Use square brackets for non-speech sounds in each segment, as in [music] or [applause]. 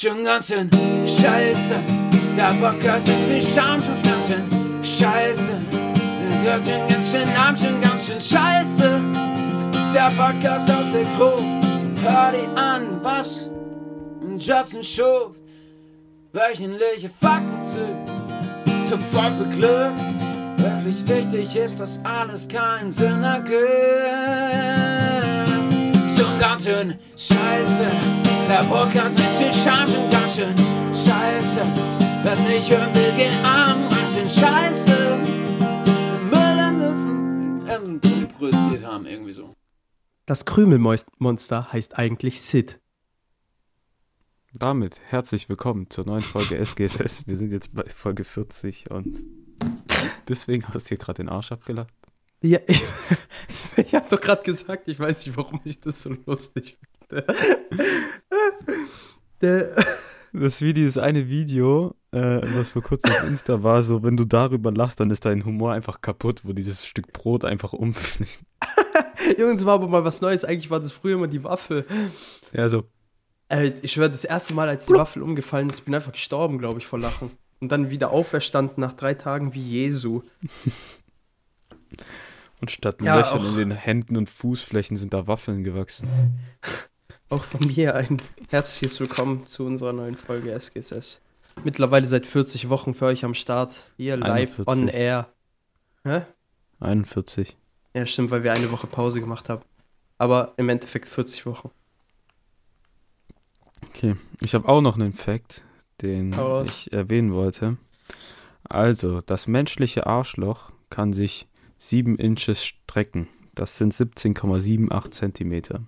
Schon ganz schön scheiße. Der Podcast mit viel Charme schon ganz schön scheiße. Der schon ganz schön arm, schon ganz schön scheiße. Der Podcast aus der Gruppe. Hör die an, was Justin Schuf. Wöchentliche Fakten zu. Top voll beglückt. Wirklich wichtig ist, dass alles keinen Sinn ergibt. Schon ganz schön scheiße. Der Podcast mit viel schon ganz schön scheiße. Was nicht hören will, geht arm, ganz schön scheiße. Müll produziert haben, irgendwie so. Das Krümelmonster heißt eigentlich Sid. Damit herzlich willkommen zur neuen Folge [laughs] SGSS. Wir sind jetzt bei Folge 40 und deswegen hast du dir gerade den Arsch abgelacht. Ja, [laughs] ich, ich habe doch gerade gesagt, ich weiß nicht, warum ich das so lustig finde. [laughs] Der, Das ist wie dieses eine Video, äh, was vor kurzem auf Insta war, so wenn du darüber lachst, dann ist dein Humor einfach kaputt, wo dieses Stück Brot einfach umfliegt. [laughs] Jungs, war aber mal was Neues. Eigentlich war das früher immer die Waffel. Ja, so. Äh, ich schwöre, das erste Mal, als die Waffel umgefallen ist, bin einfach gestorben, glaube ich, vor Lachen. Und dann wieder auferstanden nach drei Tagen wie Jesu. Und statt Ja, Löchern in den Händen und Fußflächen sind da Waffeln gewachsen. [laughs] Auch von mir ein herzliches Willkommen zu unserer neuen Folge SGSS. Mittlerweile seit 40 Wochen für euch am Start. Hier live 41. on air. Hä? 41. Ja, stimmt, weil wir eine Woche Pause gemacht haben. Aber im Endeffekt 40 Wochen. Okay, ich habe auch noch einen Fact, den ich erwähnen wollte. Also, das menschliche Arschloch kann sich 7 Inches strecken. Das sind 17,78 Zentimeter.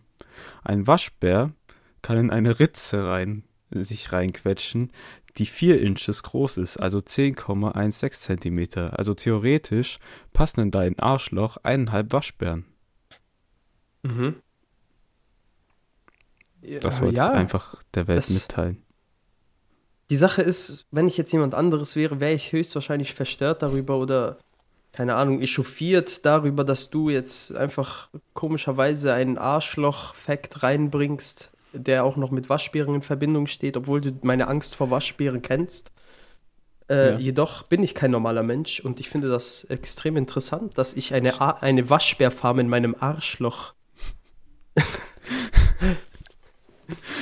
Ein Waschbär kann in eine Ritze rein, sich reinquetschen, die 4 Inches groß ist, also 10,16 Zentimeter. Also theoretisch passen in dein Arschloch eineinhalb Waschbären. Mhm. Das wollte ja. ich einfach der Welt mitteilen. Die Sache ist, wenn ich jetzt jemand anderes wäre, wäre ich höchstwahrscheinlich verstört darüber oder, keine Ahnung, echauffiert darüber, dass du jetzt einfach komischerweise einen Arschloch-Fact reinbringst, der auch noch mit Waschbären in Verbindung steht, obwohl du meine Angst vor Waschbären kennst. Äh, Ja. Jedoch bin ich kein normaler Mensch und ich finde das extrem interessant, dass ich eine, eine Waschbärfarm in meinem Arschloch. [laughs]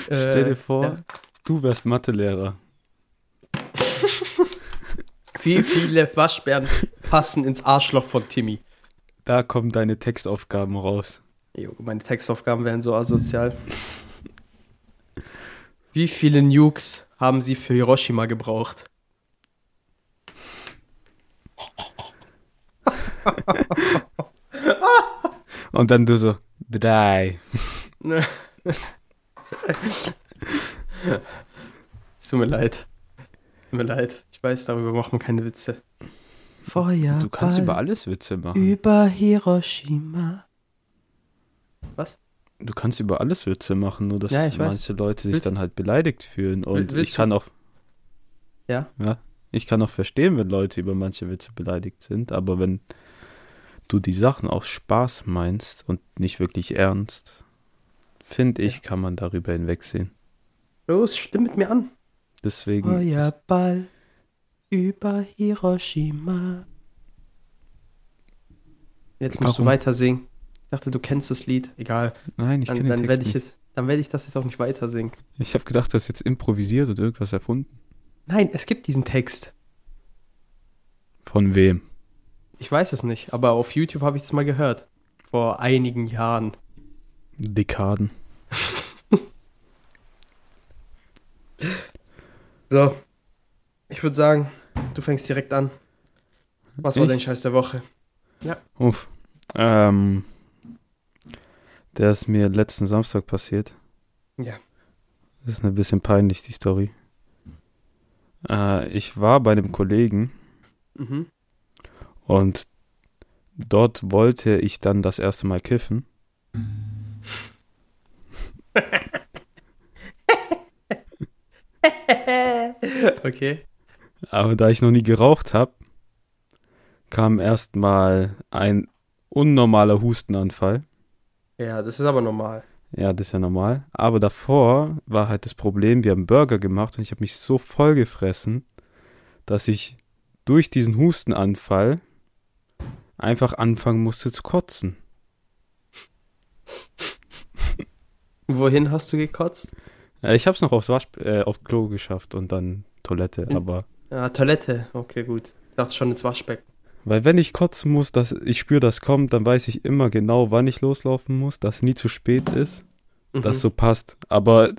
Stell dir Äh, vor, ja. du wärst Mathelehrer. [laughs] Wie viele Waschbären passen ins Arschloch von Timmy? Da kommen deine Textaufgaben raus. Jo, meine Textaufgaben wären so asozial. Wie viele Nukes haben sie für Hiroshima gebraucht? Und dann du so, drei. Es tut mir leid. Tut mir leid. Ich weiß, darüber macht man keine Witze. Feuer. Du kannst über alles Witze machen. über Hiroshima. Was? Du kannst über alles Witze machen, nur dass Ja, ich weiß. manche Leute sich Willst- dann halt beleidigt fühlen. Und willst ich kann auch, Ja? ja, ich kann auch verstehen, wenn Leute über manche Witze beleidigt sind, aber wenn du die Sachen auch Spaß meinst und nicht wirklich ernst, finde ich, kann man darüber hinwegsehen. Los, stimm mit mir an. Deswegen ist, Feuerball über Hiroshima. Jetzt musst du Warum? weiter singen. Ich dachte, du kennst das Lied. Egal. nein, ich kenne den Text ich nicht. jetzt, dann werde ich das jetzt auch nicht weiter singen. Ich habe gedacht, du hast jetzt improvisiert oder irgendwas erfunden. Nein, es gibt diesen Text. Von wem? Ich weiß es nicht, aber auf YouTube habe ich es mal gehört. Vor einigen Jahren. Dekaden. [laughs] So. Ich würde sagen, du fängst direkt an. Was war Ich? dein Scheiß der Woche? Uff. Ähm, der ist mir letzten Samstag passiert. Ja. Das ist ein bisschen peinlich, die Story. Äh, ich war bei einem Kollegen Mhm. und dort wollte ich dann das erste Mal kiffen. [laughs] okay. Aber da ich noch nie geraucht habe, kam erstmal ein unnormaler Hustenanfall. Ja, das ist aber normal. Ja, das ist ja normal. Aber davor war halt das Problem, wir haben Burger gemacht und ich habe mich so voll gefressen, dass ich durch diesen Hustenanfall einfach anfangen musste zu kotzen. Wohin hast du gekotzt? Ich habe es noch aufs Wasch äh, auf Klo geschafft und dann Toilette, aber Ja, Toilette. Okay, gut. Ich dachte schon ins Waschbecken. weil wenn ich kotzen muss, dass ich spüre, das kommt, dann weiß ich immer genau, wann ich loslaufen muss, dass nie zu spät ist, Mhm. dass so passt. Aber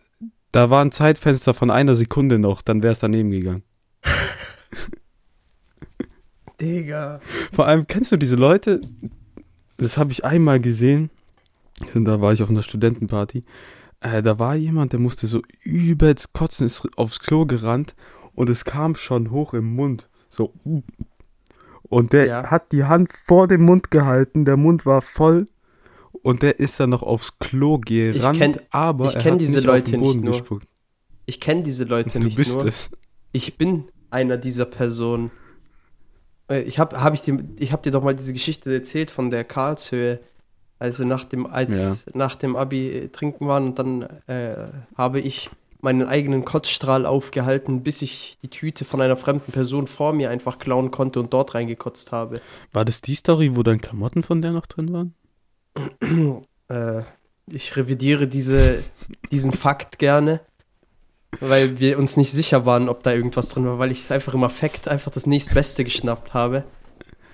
da war ein Zeitfenster von einer Sekunde noch, dann wäre es daneben gegangen. [laughs] Digga. Vor allem, kennst du diese Leute? Das habe ich einmal gesehen. Da war ich auf einer Studentenparty. Äh, da war jemand, der musste so übelst kotzen, ist aufs Klo gerannt und es kam schon hoch im Mund. So. uh. Und der Ja. hat die Hand vor dem Mund gehalten, der Mund war voll und der ist dann noch aufs Klo gerannt, kenn- aber ich kenn hat diese nicht Leute nicht nur. gespuckt. Ich kenne diese Leute Du nicht bist nur. es. Ich bin einer dieser Personen. Äh, Ich habe hab ich dir, ich hab dir doch mal diese Geschichte erzählt von der Karlshöhe, als wir nach dem, als nach dem Abi trinken waren und dann äh, habe ich meinen eigenen Kotzstrahl aufgehalten, bis ich die Tüte von einer fremden Person vor mir einfach klauen konnte und dort reingekotzt habe. War das die Story, wo dann Klamotten von der noch drin waren? [clears throat] Äh, ich revidiere diese, diesen Fakt gerne, weil wir uns nicht sicher waren, ob da irgendwas drin war, weil ich es einfach im Affekt einfach das nächstbeste geschnappt habe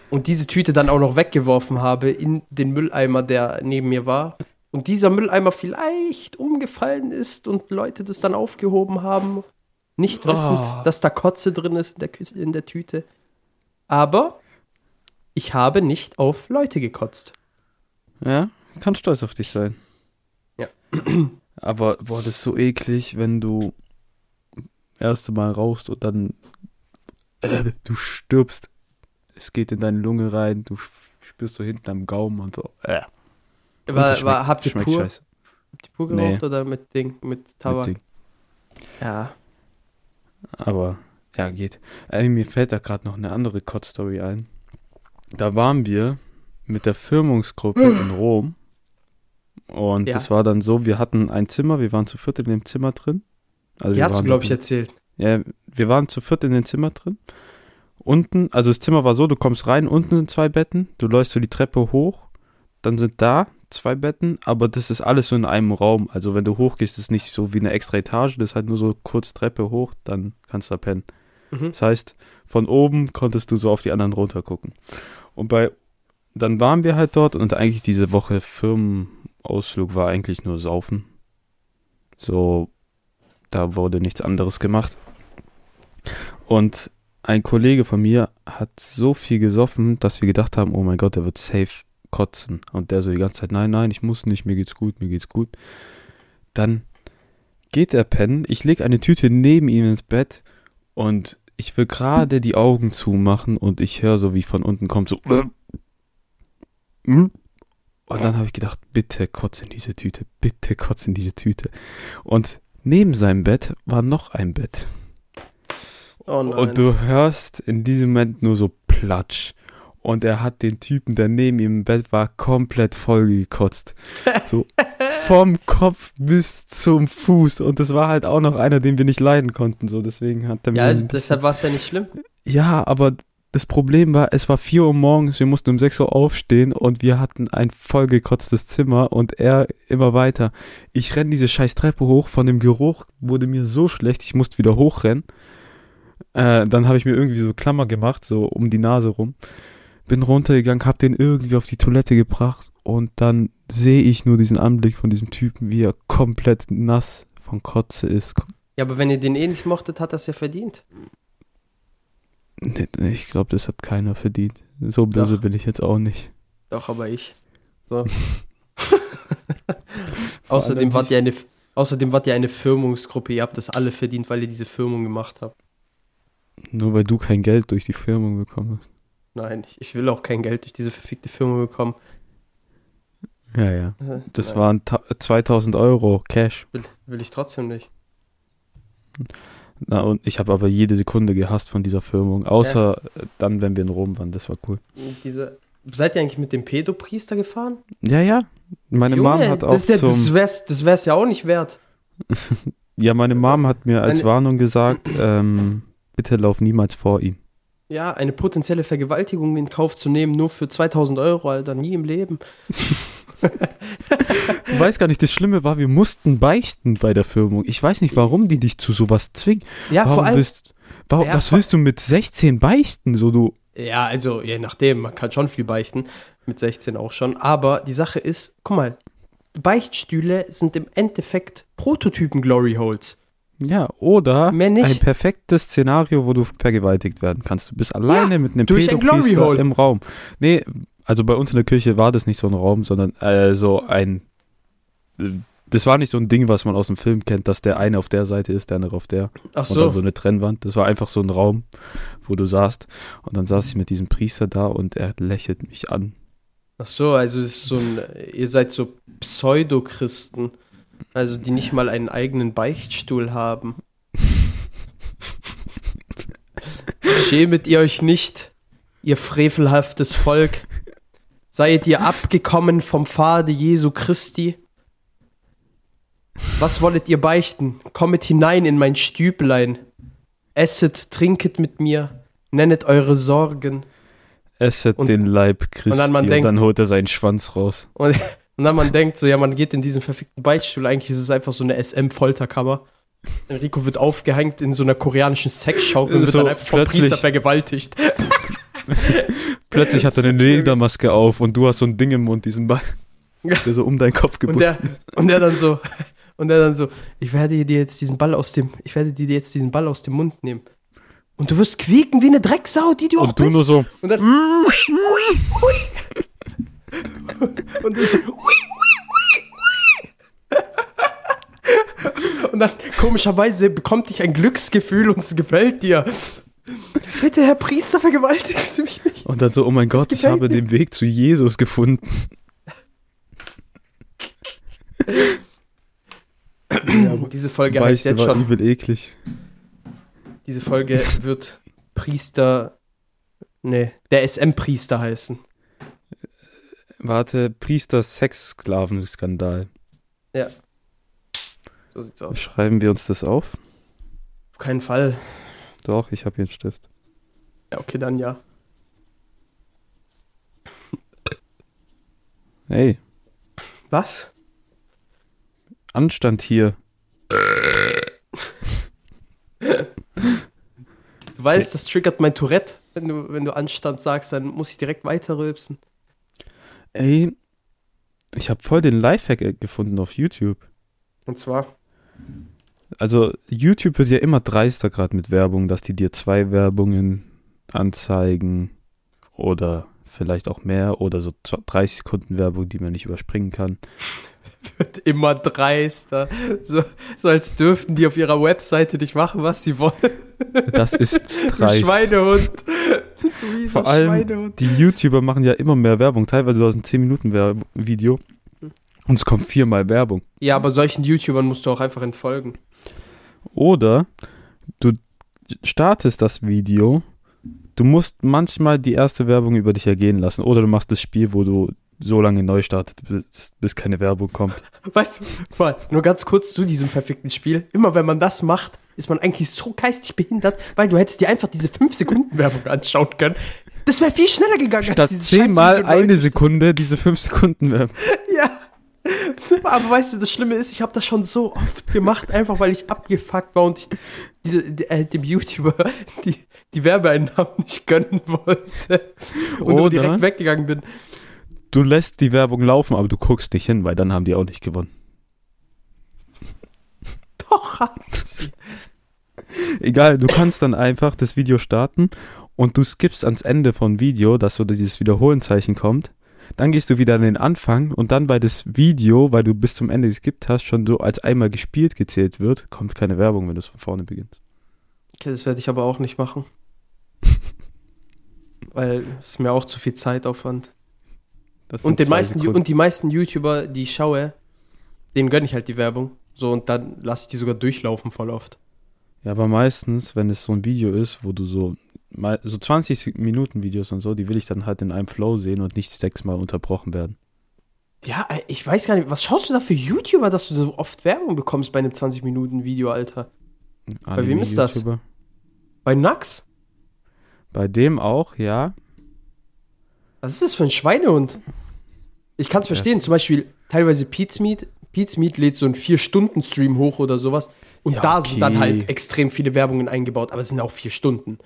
und diese Tüte dann auch noch weggeworfen habe in den Mülleimer, der neben mir war. Und dieser Mülleimer vielleicht umgefallen ist und Leute das dann aufgehoben haben, nicht wissend, Oh. dass da Kotze drin ist in der, in der Tüte. Aber ich habe nicht auf Leute gekotzt. Ja, kann stolz auf dich sein. Ja. [clears throat] Aber, boah, das ist so eklig, wenn du erste Mal rauchst und dann äh, du stirbst. Es geht in deine Lunge rein, du spürst so hinten am Gaumen und so. Äh. War, war, habt ihr pur, scheiße. habt ihr pur Nee. geraucht oder mit Ding, mit Tabak? Mit Ding. Ja. Aber, ja, geht. Ey, mir fällt da gerade noch eine andere Kotz-Story ein. Da waren wir mit der Firmungsgruppe [gasps] in Rom. Und Ja. das war dann so, wir hatten ein Zimmer, wir waren zu viert in dem Zimmer drin. Also Die hast du, glaube ich, erzählt. Ja, wir waren zu viert in dem Zimmer drin. Unten, also das Zimmer war so, du kommst rein, unten sind zwei Betten, du läufst so die Treppe hoch, dann sind da zwei Betten, aber das ist alles so in einem Raum. Also wenn du hochgehst, ist es nicht so wie eine extra Etage, das ist halt nur so kurz Treppe hoch, dann kannst du da pennen. Mhm. Das heißt, von oben konntest du so auf die anderen runter gucken. Und bei, dann waren wir halt dort und eigentlich diese Woche Firmenausflug war eigentlich nur Saufen. So, da wurde nichts anderes gemacht. Und ein Kollege von mir hat so viel gesoffen, dass wir gedacht haben, oh mein Gott, der wird safe kotzen. Und der so die ganze Zeit, nein, nein, ich muss nicht, mir geht's gut, mir geht's gut. Dann geht er pennen, ich lege eine Tüte neben ihm ins Bett und ich will gerade die Augen zumachen und ich höre so, wie von unten kommt so. Und dann habe ich gedacht, bitte kotz in diese Tüte, bitte kotz in diese Tüte. Und neben seinem Bett war noch ein Bett. Oh. Und du hörst in diesem Moment nur so Platsch. Und er hat den Typen, der neben ihm im Bett war, komplett vollgekotzt. [laughs] So vom Kopf bis zum Fuß. Und das war halt auch noch einer, den wir nicht leiden konnten. So, deswegen hat er mir. ja, also, deshalb war es ja nicht schlimm. ja, aber das Problem war, es war 4 Uhr morgens, wir mussten um 6 Uhr aufstehen und wir hatten ein vollgekotztes Zimmer und er immer weiter. Ich renn diese scheiß Treppe hoch, von dem Geruch wurde mir so schlecht, ich musste wieder hochrennen. Äh, dann habe ich mir irgendwie so Klammer gemacht, so um die Nase rum. Bin runtergegangen, hab den irgendwie auf die Toilette gebracht und dann sehe ich nur diesen Anblick von diesem Typen, wie er komplett nass von Kotze ist. Ja, aber wenn ihr den eh nicht mochtet, hat das ja verdient. Nee, Ich glaube, das hat keiner verdient. So böse Doch. bin ich jetzt auch nicht. Doch, aber ich. So. [laughs] [laughs] außerdem, wart ihr eine, außerdem wart ihr eine Firmungsgruppe. Ihr habt das alle verdient, weil ihr diese Firmung gemacht habt. Nur weil du kein Geld durch die Firmung bekommen hast. Nein, ich, ich will auch kein Geld durch diese verfickte Firma bekommen. Ja, ja. Äh, Das nein, waren ta- 2000 Euro Cash. Will, will ich trotzdem nicht. Na, und ich habe aber jede Sekunde gehasst von dieser Firmung. Außer äh, dann, wenn wir in Rom waren. Das war cool. Diese, Seid ihr eigentlich mit dem Pedopriester gefahren? Ja, ja. Meine Junge, Mom hat auch das, ja, zum, das, wär's, das wär's ja auch nicht wert. [laughs] ja, meine Mom hat mir als Eine- Warnung gesagt, [clears throat] ähm, bitte lauf niemals vor ihm. Ja, eine potenzielle Vergewaltigung in Kauf zu nehmen, nur für 2000 Euro, Alter, nie im Leben. [laughs] Du weißt gar nicht, das Schlimme war, wir mussten beichten bei der Firmung. Ich weiß nicht, warum die dich zu sowas zwingen. Ja, warum vor allem. willst, warum, Ja, was willst du mit 16 beichten? So du. Ja, also, je nachdem, man kann schon viel beichten. Mit 16 auch schon. Aber die Sache ist, guck mal, Beichtstühle sind im Endeffekt Prototypen Glory Holes. Ja, oder ein perfektes Szenario, wo du vergewaltigt werden kannst. Du bist alleine mit einem ein Hole. im Raum. Nee, also bei uns in der Kirche war das nicht so ein Raum, sondern äh, so ein. äh, Das war nicht so ein Ding, was man aus dem Film kennt, dass der eine auf der Seite ist, der andere auf der. Ach und so. dann so eine Trennwand. Das war einfach so ein Raum, wo du saßt. Und dann saß ich mit diesem Priester da und er lächelt mich an. Ach so, also es ist so ein, ihr seid so Pseudochristen. Also die nicht mal einen eigenen Beichtstuhl haben. Schämet ihr euch nicht, ihr frevelhaftes Volk? Seid ihr abgekommen vom Pfade Jesu Christi? Was wollet ihr beichten? Kommet hinein in mein Stüblein. Esset, trinket mit mir, nennet eure Sorgen. Esset Und- den Leib Christi und dann dann, man denkt- holt er seinen Schwanz raus. Und, und dann man denkt so, ja, man geht in diesen verfickten Beichtstuhl, eigentlich ist es einfach so eine SM-Folterkammer. Enrico wird aufgehängt in so einer koreanischen Sexschaukel und wird So dann einfach vom Priester vergewaltigt. [laughs] Plötzlich hat er eine Ledermaske auf und du hast so ein Ding im Mund, diesen Ball, der so um deinen Kopf Und gebunden der, und der dann so, und der dann so, ich werde dir jetzt diesen Und, aus dem, ich werde dir jetzt diesen Ball aus dem Mund nehmen. Und du wirst quieken wie eine Drecksau, die du auch Und du bist. nur so, Und dann. [laughs] und, und dann komischerweise bekommt dich ein Glücksgefühl und es gefällt dir. Bitte, Herr Priester, vergewaltigst du mich nicht. und dann so, oh mein Gott, ich habe mir. den Weg zu Jesus gefunden. Diese Folge heißt Beichte jetzt war schon. übel eklig. Diese Folge wird Priester. Nee, der SM-Priester heißen. Warte, Priester Sexsklavenskandal. So sieht's aus. Schreiben wir uns das auf? Auf keinen Fall. Doch, ich habe hier einen Stift. Ja, okay, dann ja. Hey, Was? Anstand hier. Du weißt, das triggert mein Tourette. Wenn du, wenn du Anstand sagst, dann muss ich direkt weiterrülpsen. Ey, ich habe voll den Lifehack äh, gefunden auf YouTube. Und zwar. Also YouTube wird ja immer dreister gerade mit Werbung, dass die dir zwei Werbungen anzeigen oder vielleicht auch mehr oder so 30 Sekunden Werbung, die man nicht überspringen kann. [laughs] wird immer dreister. So, so als dürften die auf ihrer Webseite nicht machen, was sie wollen. Das ist dreist. Schweinehund. Du wie so Vor allem die YouTuber machen ja immer mehr Werbung, teilweise aus einem 10 Minuten Werb- Video und es kommt viermal Werbung. Ja, aber solchen YouTubern musst du auch einfach entfolgen. Oder du startest das Video, du musst manchmal die erste Werbung über dich ergehen lassen oder du machst das Spiel, wo du so lange neu startet, bis, bis keine Werbung kommt. [laughs] Weißt du, mal, nur ganz kurz zu diesem verfickten Spiel. Immer wenn man das macht, ist man eigentlich so geistig behindert, weil du hättest dir einfach diese 5-Sekunden-Werbung [laughs] anschauen können. Das wäre viel schneller gegangen Statt zehnmal Video eine 90. Sekunde diese 5 Sekunden Werbung. [laughs] Ja. Aber weißt du, das Schlimme ist, ich habe das schon so oft gemacht, einfach weil ich abgefuckt war und ich diese, äh, dem YouTuber [laughs] die, die Werbeeinnahmen nicht gönnen wollte und Oder- direkt weggegangen bin. Du lässt die Werbung laufen, aber du guckst nicht hin, weil dann haben die auch nicht gewonnen. Doch, haben sie. Egal, du kannst dann einfach das Video starten und du skippst ans Ende vom Video, dass so dieses Wiederholenzeichen kommt. Dann gehst du wieder an den Anfang und dann, weil das Video, weil du bis zum Ende geskippt hast, schon so als einmal gespielt gezählt wird, kommt keine Werbung, wenn du es von vorne beginnst. Okay, das werde ich aber auch nicht machen. [laughs] Weil es mir auch zu viel Zeitaufwand. Und, den meisten, Sekunden. und die meisten YouTuber, die ich schaue, denen gönne ich halt die Werbung. So, und dann lasse ich die sogar durchlaufen voll oft. Ja, aber meistens, wenn es so ein Video ist, wo du so so 20 Minuten Videos und so, die will ich dann halt in einem Flow sehen und nicht sechsmal unterbrochen werden. Ja, äh, ich weiß gar nicht, was schaust du da für YouTuber, dass du so oft Werbung bekommst bei einem 20-Minuten-Video, Alter? Bei wem ist das? Anime-YouTuber. Bei Nax? Bei dem auch, ja. Was ist das für ein Schweinehund? Ich kann es verstehen, zum Beispiel teilweise Pete's Meat. Pete's Meat lädt so einen 4-Stunden-Stream hoch oder sowas. Und Ja, da sind dann okay. halt extrem viele Werbungen eingebaut, aber es sind auch vier Stunden.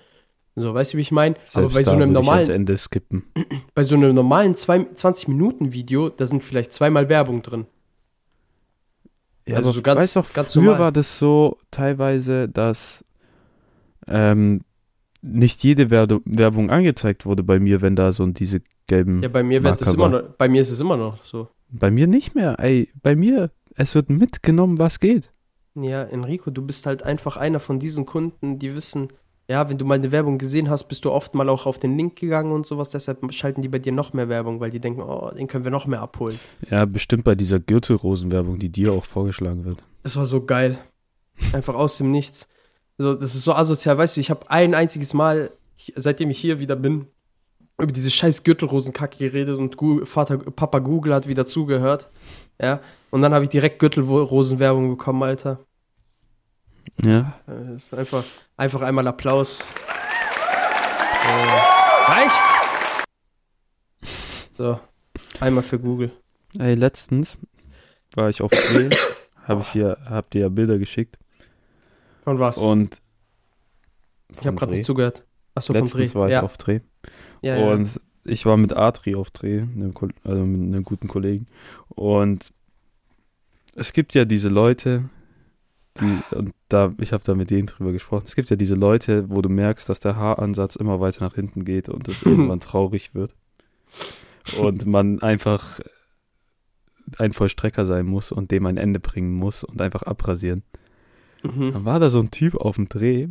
So, weißt du, wie ich meine? Aber [clears throat] bei so einem normalen, Ende skippen. bei so einem normalen 20-Minuten-Video, da sind vielleicht zweimal Werbung drin. Ja, Also so ganz- weißt doch, ganz früher normal. war das so teilweise, dass ähm, nicht jede Werbung angezeigt wurde bei mir, wenn da so diese gelben. Ja, bei mir wird das immer noch, bei mir ist es immer noch so. Bei mir nicht mehr. Ey, bei mir, es wird mitgenommen, was geht. Ja, Enrico, du bist halt einfach einer von diesen Kunden, die wissen, ja, wenn du mal eine Werbung gesehen hast, bist du oft mal auch auf den Link gegangen und sowas, deshalb schalten die bei dir noch mehr Werbung, weil die denken, oh, den können wir noch mehr abholen. Ja, bestimmt bei dieser Gürtelrosenwerbung, die dir auch vorgeschlagen wird. Das war so geil. Einfach aus dem Nichts. So, das ist so asozial, weißt du, ich habe ein einziges Mal, seitdem ich hier wieder bin, über diese scheiß Gürtelrosenkacke geredet und Gu Vater, Papa Google hat wieder zugehört. Ja, und dann habe ich direkt Gürtelrosenwerbung bekommen, Alter. Ja. Äh, ist einfach, einfach einmal Applaus. Äh, reicht! So, einmal für Google. Ey, letztens war ich auf Dreh, [coughs] habe ich dir, hab dir ja Bilder geschickt Von was? und ich habe gerade nicht zugehört. Achso, vom Dreh. Letztens war ich ja. auf Dreh ja, ja. und ich war mit Adri auf Dreh, einem, also mit einem guten Kollegen und es gibt ja diese Leute, die, und da, ich habe da mit denen drüber gesprochen, es gibt ja diese Leute, wo du merkst, dass der Haaransatz immer weiter nach hinten geht und es [laughs] irgendwann traurig wird und man einfach ein Vollstrecker sein muss und dem ein Ende bringen muss und einfach abrasieren. Mhm. Dann war da so ein Typ auf dem Dreh,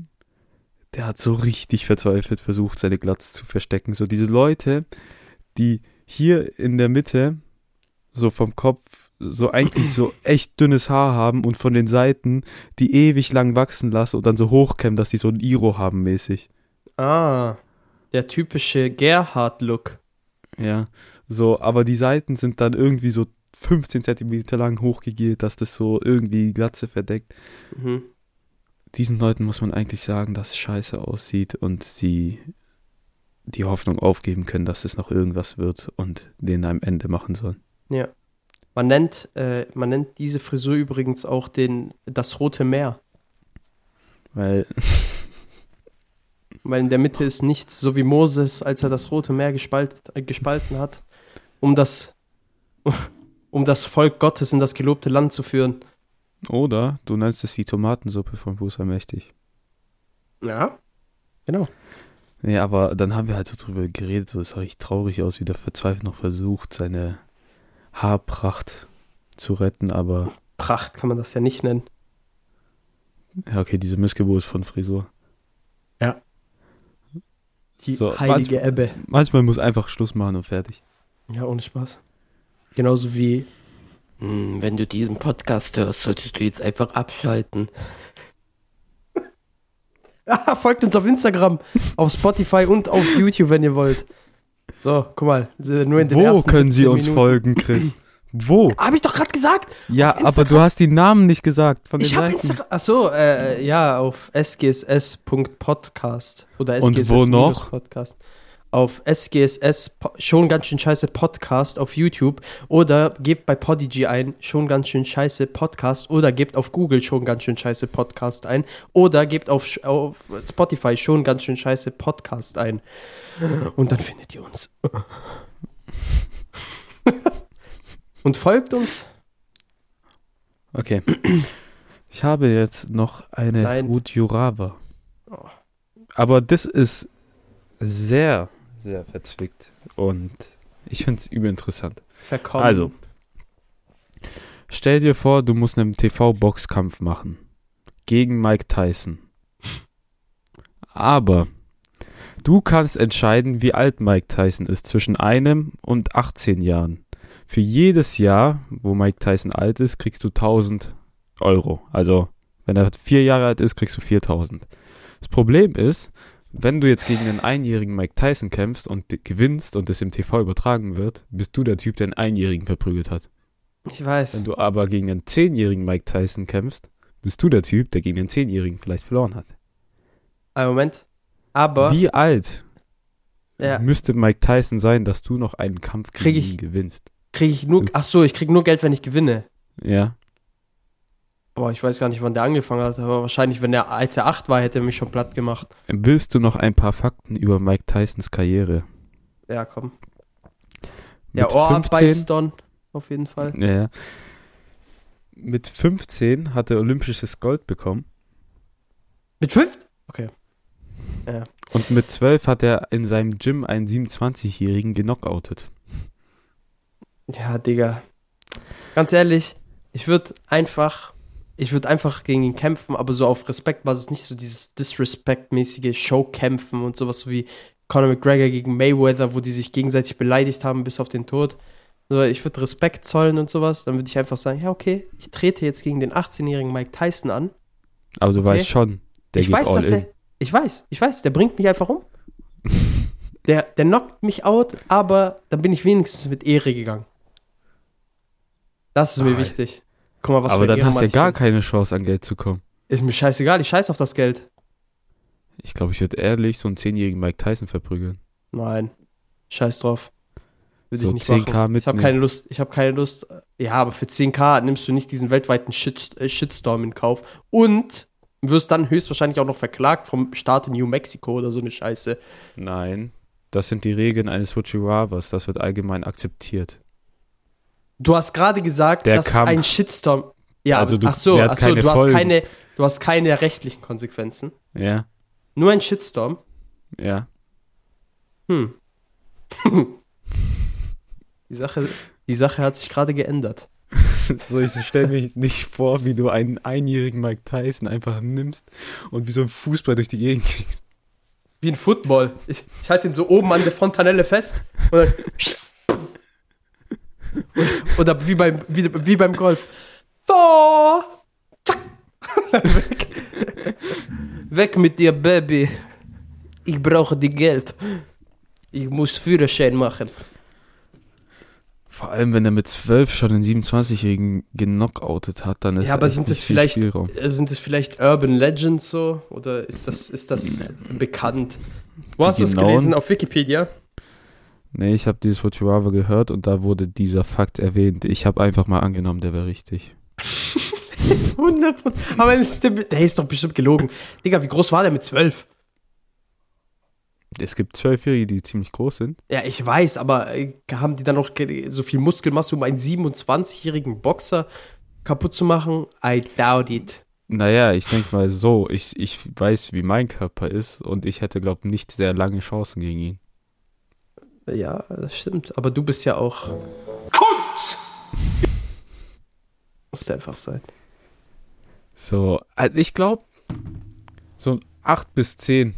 der hat so richtig verzweifelt versucht, seine Glatze zu verstecken. So diese Leute, die hier in der Mitte so vom Kopf so eigentlich so echt dünnes Haar haben und von den Seiten die ewig lang wachsen lassen und dann so hochkämmen, dass die so ein Iro haben mäßig. Ah, der typische Gerhard-Look. Ja, so, aber die Seiten sind dann irgendwie so 15 Zentimeter lang hochgegelt, dass das so irgendwie die Glatze verdeckt. Mhm. diesen Leuten muss man eigentlich sagen, dass es scheiße aussieht und sie die Hoffnung aufgeben können, dass es noch irgendwas wird und denen ein Ende machen sollen. Ja. Man nennt, äh, man nennt diese Frisur übrigens auch den, das Rote Meer. Weil, Weil in der Mitte ist nichts, so wie Moses, als er das Rote Meer gespalt, äh, gespalten hat, um das, [laughs] um das Volk Gottes in das gelobte Land zu führen. oder du nennst es die Tomatensuppe von Bruce Allmächtig. Ja. Genau. Nee, aber dann haben wir halt so drüber geredet, so es sah richtig traurig aus, wie der verzweifelt noch versucht, seine Haarpracht zu retten, aber Pracht kann man das ja nicht nennen. ja, okay, diese Missgeburt von Frisur. Die So, heilige manchmal- Ebbe. Manchmal muss einfach Schluss machen und fertig. Ja, ohne Spaß. Genauso wie Hm, Wenn du diesen Podcast hörst, solltest du jetzt einfach abschalten. [laughs] Ah, folgt uns auf Instagram, auf Spotify und auf YouTube, wenn ihr wollt. So, guck mal. Nur in den Wo können sie 17 uns Minuten. folgen, Chris? [laughs] Wo? Hab ich doch gerade gesagt. Ja, aber du hast die Namen nicht gesagt von den Ich habe. Instagram. Achso, äh, ja, auf sgss.podcast oder Und sgss wo noch? Podcast. Auf sgss schon ganz schön scheiße Podcast auf YouTube oder gebt bei Podigy ein schon ganz schön scheiße Podcast oder gebt auf Google schon ganz schön scheiße Podcast ein oder gebt auf, auf Spotify schon ganz schön scheiße Podcast ein und dann findet ihr uns. [laughs] und folgt uns. Okay. Ich habe jetzt noch eine Nein. Rather. Oh. Aber das ist sehr, sehr verzwickt. Und ich finde es übel interessant. Verkommen. Also. Stell dir vor, du musst einen TV-Boxkampf machen. Gegen Mike Tyson. Aber du kannst entscheiden, wie alt Mike Tyson ist. Zwischen einem und 18 Jahren. Für jedes Jahr, wo Mike Tyson alt ist, kriegst du 1000 Euro. Also, wenn er vier Jahre alt ist, kriegst du 4000. Das Problem ist, wenn du jetzt gegen einen einjährigen Mike Tyson kämpfst und gewinnst und es im TV übertragen wird, bist du der Typ, der einen einjährigen verprügelt hat. Ich weiß. Wenn du aber gegen einen zehnjährigen Mike Tyson kämpfst, bist du der Typ, der gegen den zehnjährigen vielleicht verloren hat. Einen Moment. Aber, Wie alt ja, müsste Mike Tyson sein, dass du noch einen Kampf Krieg gegen ich- ihn gewinnst? kriege ich nur, Du- ach so, ich krieg nur Geld, wenn ich gewinne. Ja. Boah, ich weiß gar nicht, wann der angefangen hat, aber wahrscheinlich, wenn er, als er acht war, hätte er mich schon platt gemacht. Willst du noch ein paar Fakten über Mike Tysons Karriere? Ja, komm. Mit Ja, Ohrenbeißdon, auf jeden Fall. Ja, ja. Mit 15 hat er olympisches Gold bekommen Mit fünf? und mit 12 hat er in seinem Gym einen 27-Jährigen genockoutet. Ja, Digga. Ganz ehrlich, ich würde einfach, ich würde einfach gegen ihn kämpfen, aber so auf Respektbasis, nicht so dieses Disrespect-mäßige Showkämpfen und sowas, so wie Conor McGregor gegen Mayweather, wo die sich gegenseitig beleidigt haben bis auf den Tod. So, ich würde Respekt zollen und sowas, dann würde ich einfach sagen, ja, okay, ich trete jetzt gegen den 18-jährigen Mike Tyson an. Aber du Okay. weißt schon, der ich geht weiß, all in. der, ich weiß, ich weiß, der bringt mich einfach um. [laughs] der, der knockt mich out, aber dann bin ich wenigstens mit Ehre gegangen. Das ist mir wichtig. Guck mal, was Aber dann hast du ja gar keine Chance, an Geld zu kommen. Ist mir scheißegal, ich scheiß auf das Geld. Ich glaube, ich würde ehrlich so einen 10-jährigen Mike Tyson verprügeln. Nein, scheiß drauf. Würde So ich nicht 10K machen. Ich habe mitnehmen. keine Lust, ich habe keine Lust. Ja, aber für 10k nimmst du nicht diesen weltweiten Shit, äh, Shitstorm in Kauf und wirst dann höchstwahrscheinlich auch noch verklagt vom Staat in New Mexico oder so eine Scheiße. Nein, das sind die Regeln eines Fujiwaras. Das wird allgemein akzeptiert. Du hast gerade gesagt, Der dass Kampf. ein Shitstorm. Ja, Also du- ach so, ach so keine du, hast keine, du hast keine rechtlichen Konsequenzen. Ja, Nur ein Shitstorm. ja. Hm. [laughs] die, Sache, die Sache hat sich gerade geändert. [laughs] So, ich stelle mir nicht vor, wie du einen einjährigen Mike Tyson einfach nimmst und wie so ein Fußball durch die Gegend kriegst. Wie ein Football. Ich, ich halte den so oben an der Fontanelle fest. Und dann [laughs] [laughs] Oder wie beim, wie, wie beim Golf. Tor! Zack! [laughs] Weg. Weg mit dir, Baby. Ich brauche die Geld. Ich muss Führerschein machen. Vor allem, wenn er mit 12 schon den 27-Jährigen genockoutet hat, dann ist Ja, aber sind das viel vielleicht- Spielraum. Sind es vielleicht Urban Legends so? Oder ist das, ist das bekannt? Wo hast du es gelesen? Auf Wikipedia? Nee, ich habe dieses Fujiwara gehört und da wurde dieser Fakt erwähnt. Ich habe einfach mal angenommen, der wäre richtig. [laughs] 100%. Aber ist der, der ist doch bestimmt gelogen. Digga, wie groß war der mit 12? Es gibt Zwölfjährige, die ziemlich groß sind. Ja, ich weiß, aber äh, haben die dann noch so viel Muskelmasse, um einen 27-jährigen Boxer kaputt zu machen? I doubt it. Naja, ich denke mal so, ich, ich weiß, wie mein Körper ist und ich hätte, glaube nicht sehr lange Chancen gegen ihn. Ja, das stimmt. Aber du bist ja auch. Muss einfach sein. So, also ich glaube, so 8 bis 10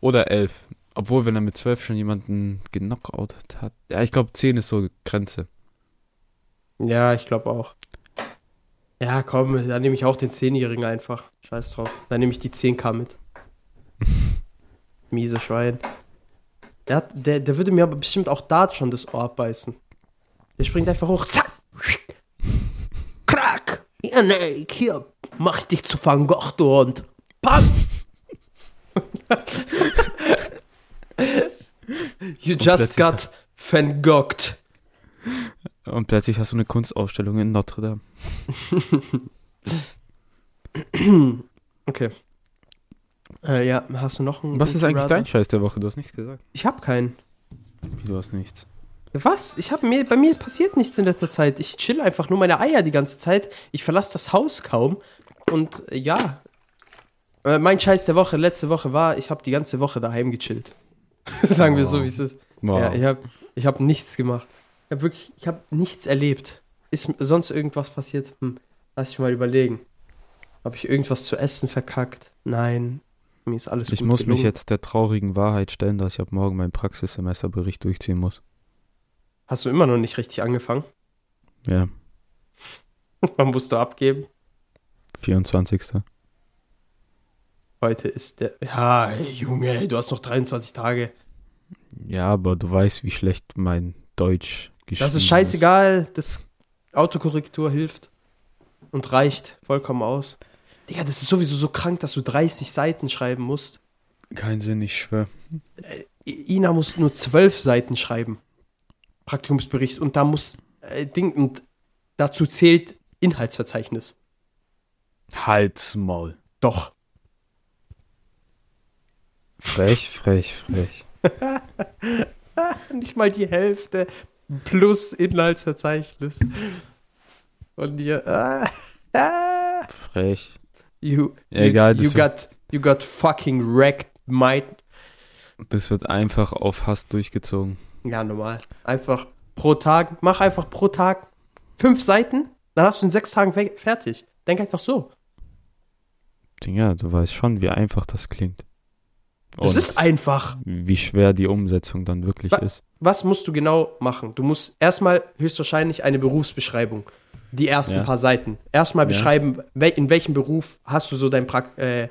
oder 11. Obwohl, wenn er mit 12 schon jemanden genockoutet hat. Ja, ich glaube, 10 ist so Grenze. Ja, ich glaube auch. Ja, komm, dann nehme ich auch den 10-Jährigen einfach. Scheiß drauf. Dann nehme ich die 10k mit. [laughs] Miese Schwein. Der, hat, der, der würde mir aber bestimmt auch da schon das Ohr abbeißen. Der springt einfach hoch. Zack. Krack. Ja, nee, hier. Mach ich dich zu Van Gogh, du Hund. Pam. you just got Van Gogh'd. Und plötzlich hast du eine Kunstausstellung in Notre Dame. Okay. Äh, ja, hast du noch einen? Was ist eigentlich dein Scheiß der Woche? Du hast nichts gesagt. Ich habe keinen. Du hast nichts? Was? Ich habe mir bei mir passiert nichts in letzter Zeit. Ich chill einfach nur meine Eier die ganze Zeit. Ich verlasse das Haus kaum und äh, ja. Äh, mein Scheiß der Woche letzte Woche war, ich habe die ganze Woche daheim gechillt. [laughs] Sagen wir so, Wow. wie es ist. Wow. Ja, ich habe ich hab nichts gemacht. Ich habe wirklich, ich habe nichts erlebt. Ist sonst irgendwas passiert? Hm, lass ich mal überlegen. Habe ich irgendwas zu essen verkackt? Nein. Mir ist alles ich muss mich gelungen. jetzt der traurigen Wahrheit stellen, dass ich ab morgen meinen Praxissemesterbericht durchziehen muss. Hast du immer noch nicht richtig angefangen? Ja, [laughs] Wann musst du abgeben? 24. Heute ist der. Ja, Junge, du hast noch 23 Tage. Ja, aber du weißt, wie schlecht mein Deutsch geschrieben Das ist scheißegal. Das Autokorrektur hilft und reicht vollkommen aus. Digga, das ist sowieso so krank, dass du 30 Seiten schreiben musst. Kein Sinn, ich schwör. I- Ina muss nur 12 Seiten schreiben. Praktikumsbericht. Und da muss äh, Ding, und dazu zählt Inhaltsverzeichnis. Halt's Maul. Doch. Frech, frech, frech. [laughs] Nicht mal die Hälfte plus Inhaltsverzeichnis. Und ihr. Ah, [laughs] ah, Frech. You, Ja, egal, you, you das got you got fucking wrecked, mate. Das wird einfach auf Hass durchgezogen. Ja, normal. Einfach pro Tag. Mach einfach pro Tag fünf Seiten, dann hast du in sechs Tagen fe- fertig. Denk einfach so. Ja, du weißt schon, wie einfach das klingt. Das Und ist einfach. wie schwer die Umsetzung dann wirklich Wa- ist. Was musst du genau machen? Du musst erstmal höchstwahrscheinlich eine Berufsbeschreibung. Die ersten Ja. paar Seiten. Erstmal beschreiben, wel in welchem Beruf hast du so dein Prak äh, äh,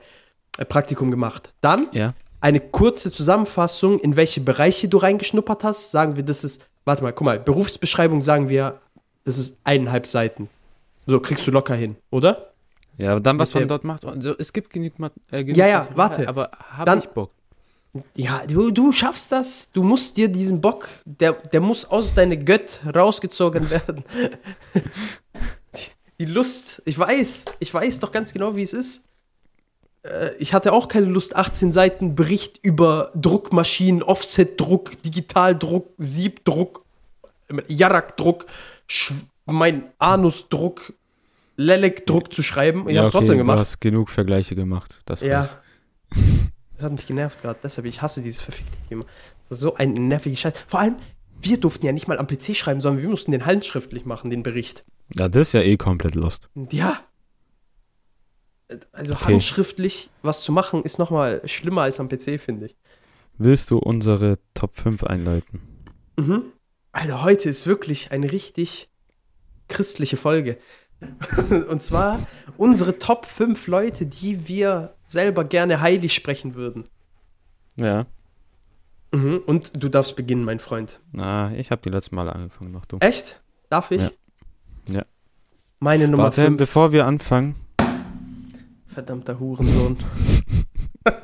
Praktikum gemacht. Dann Ja. eine kurze Zusammenfassung, in welche Bereiche du reingeschnuppert hast. Sagen wir, das ist, warte mal, guck mal, Berufsbeschreibung sagen wir, das ist eineinhalb Seiten. So kriegst du locker hin, oder? Ja, aber dann, was Mit man dort macht. Also, es gibt genug, Mat äh, genug Ja, ja, warte. Aber hab Dann- ich Bock. Ja, du, du schaffst das. Du musst dir diesen Bock, der, der muss aus deiner Gött rausgezogen [laughs] werden. die, die Lust, ich weiß, ich weiß doch ganz genau, wie es ist. Äh, Ich hatte auch keine Lust, 18 Seiten Bericht über Druckmaschinen, Offset-Druck, Digitaldruck, Siebdruck, Jarak-Druck, mein Anus-Druck, Lelek-Druck zu schreiben. Ich ja, hab's trotzdem Du gemacht. hast genug Vergleiche gemacht. Das Ja. [laughs] Das hat mich genervt gerade. Deshalb, ich hasse dieses verfickte Thema. Das ist so ein nerviger Scheiß. Vor allem, wir durften ja nicht mal am PC schreiben, sondern wir mussten den handschriftlich machen, den Bericht. Ja, das ist ja eh komplett lost. Ja. Also Okay. handschriftlich was zu machen, ist nochmal schlimmer als am PC, finde ich. Willst du unsere Top 5 einleiten? Mhm. Alter, heute ist wirklich eine richtig christliche Folge. [laughs] Und zwar unsere Top 5 Leute, die wir selber gerne heilig sprechen würden. Ja. Mhm. Und du darfst beginnen, mein Freund. Na, ich habe die letzten Mal angefangen, mach du. Echt? Darf ich? Ja. Ja. Meine Nummer Warte, 5. bevor wir anfangen, Verdammter Hurensohn. [laughs]